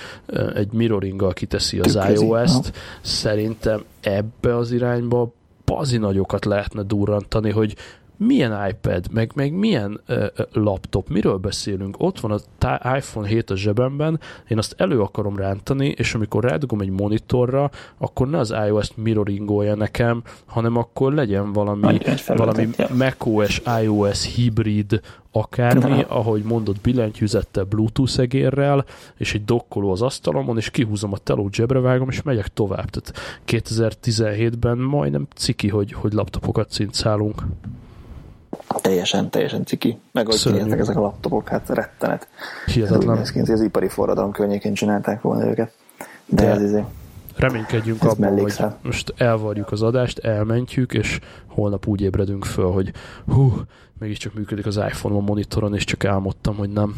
egy mirroringgal kiteszi az iOS-t, szerintem ebbe az irányba bazi nagyokat lehetne durrantani, hogy milyen iPad, meg, meg milyen uh, laptop, miről beszélünk? Ott van az iPhone 7 a zsebemben, én azt elő akarom rántani, és amikor rádugom egy monitorra, akkor ne az iOS-t mirroringolja nekem, hanem akkor legyen valami, valami macOS, iOS hibrid akármi, ahogy mondott, billentyűzettel, bluetooth egérrel, és egy dokkoló az asztalomon, és kihúzom a telót, zsebre vágom, és megyek tovább. Tehát 2017-ben majdnem ciki, hogy, hogy laptopokat cincálunk. Teljesen, teljesen ciki. Meg hogy kijöttek ezek a laptopok, hát rettenet. Hihetetlen. Ez úgy az ipari forradalom környékén csinálták volna őket. De, De ez izé, reménykedjünk ez abban, hogy most elvarjuk az adást, elmentjük, és holnap úgy ébredünk föl, hogy hú, mégiscsak működik az iPhone a monitoron, és csak álmodtam, hogy nem.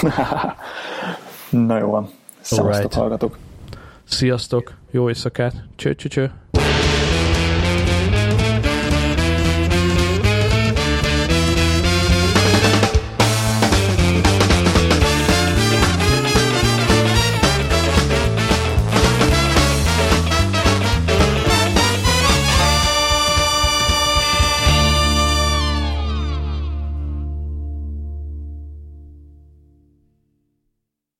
Na jó van. Szevasztok, hallgatok. Sziasztok, jó éjszakát. Cső, cső, cső.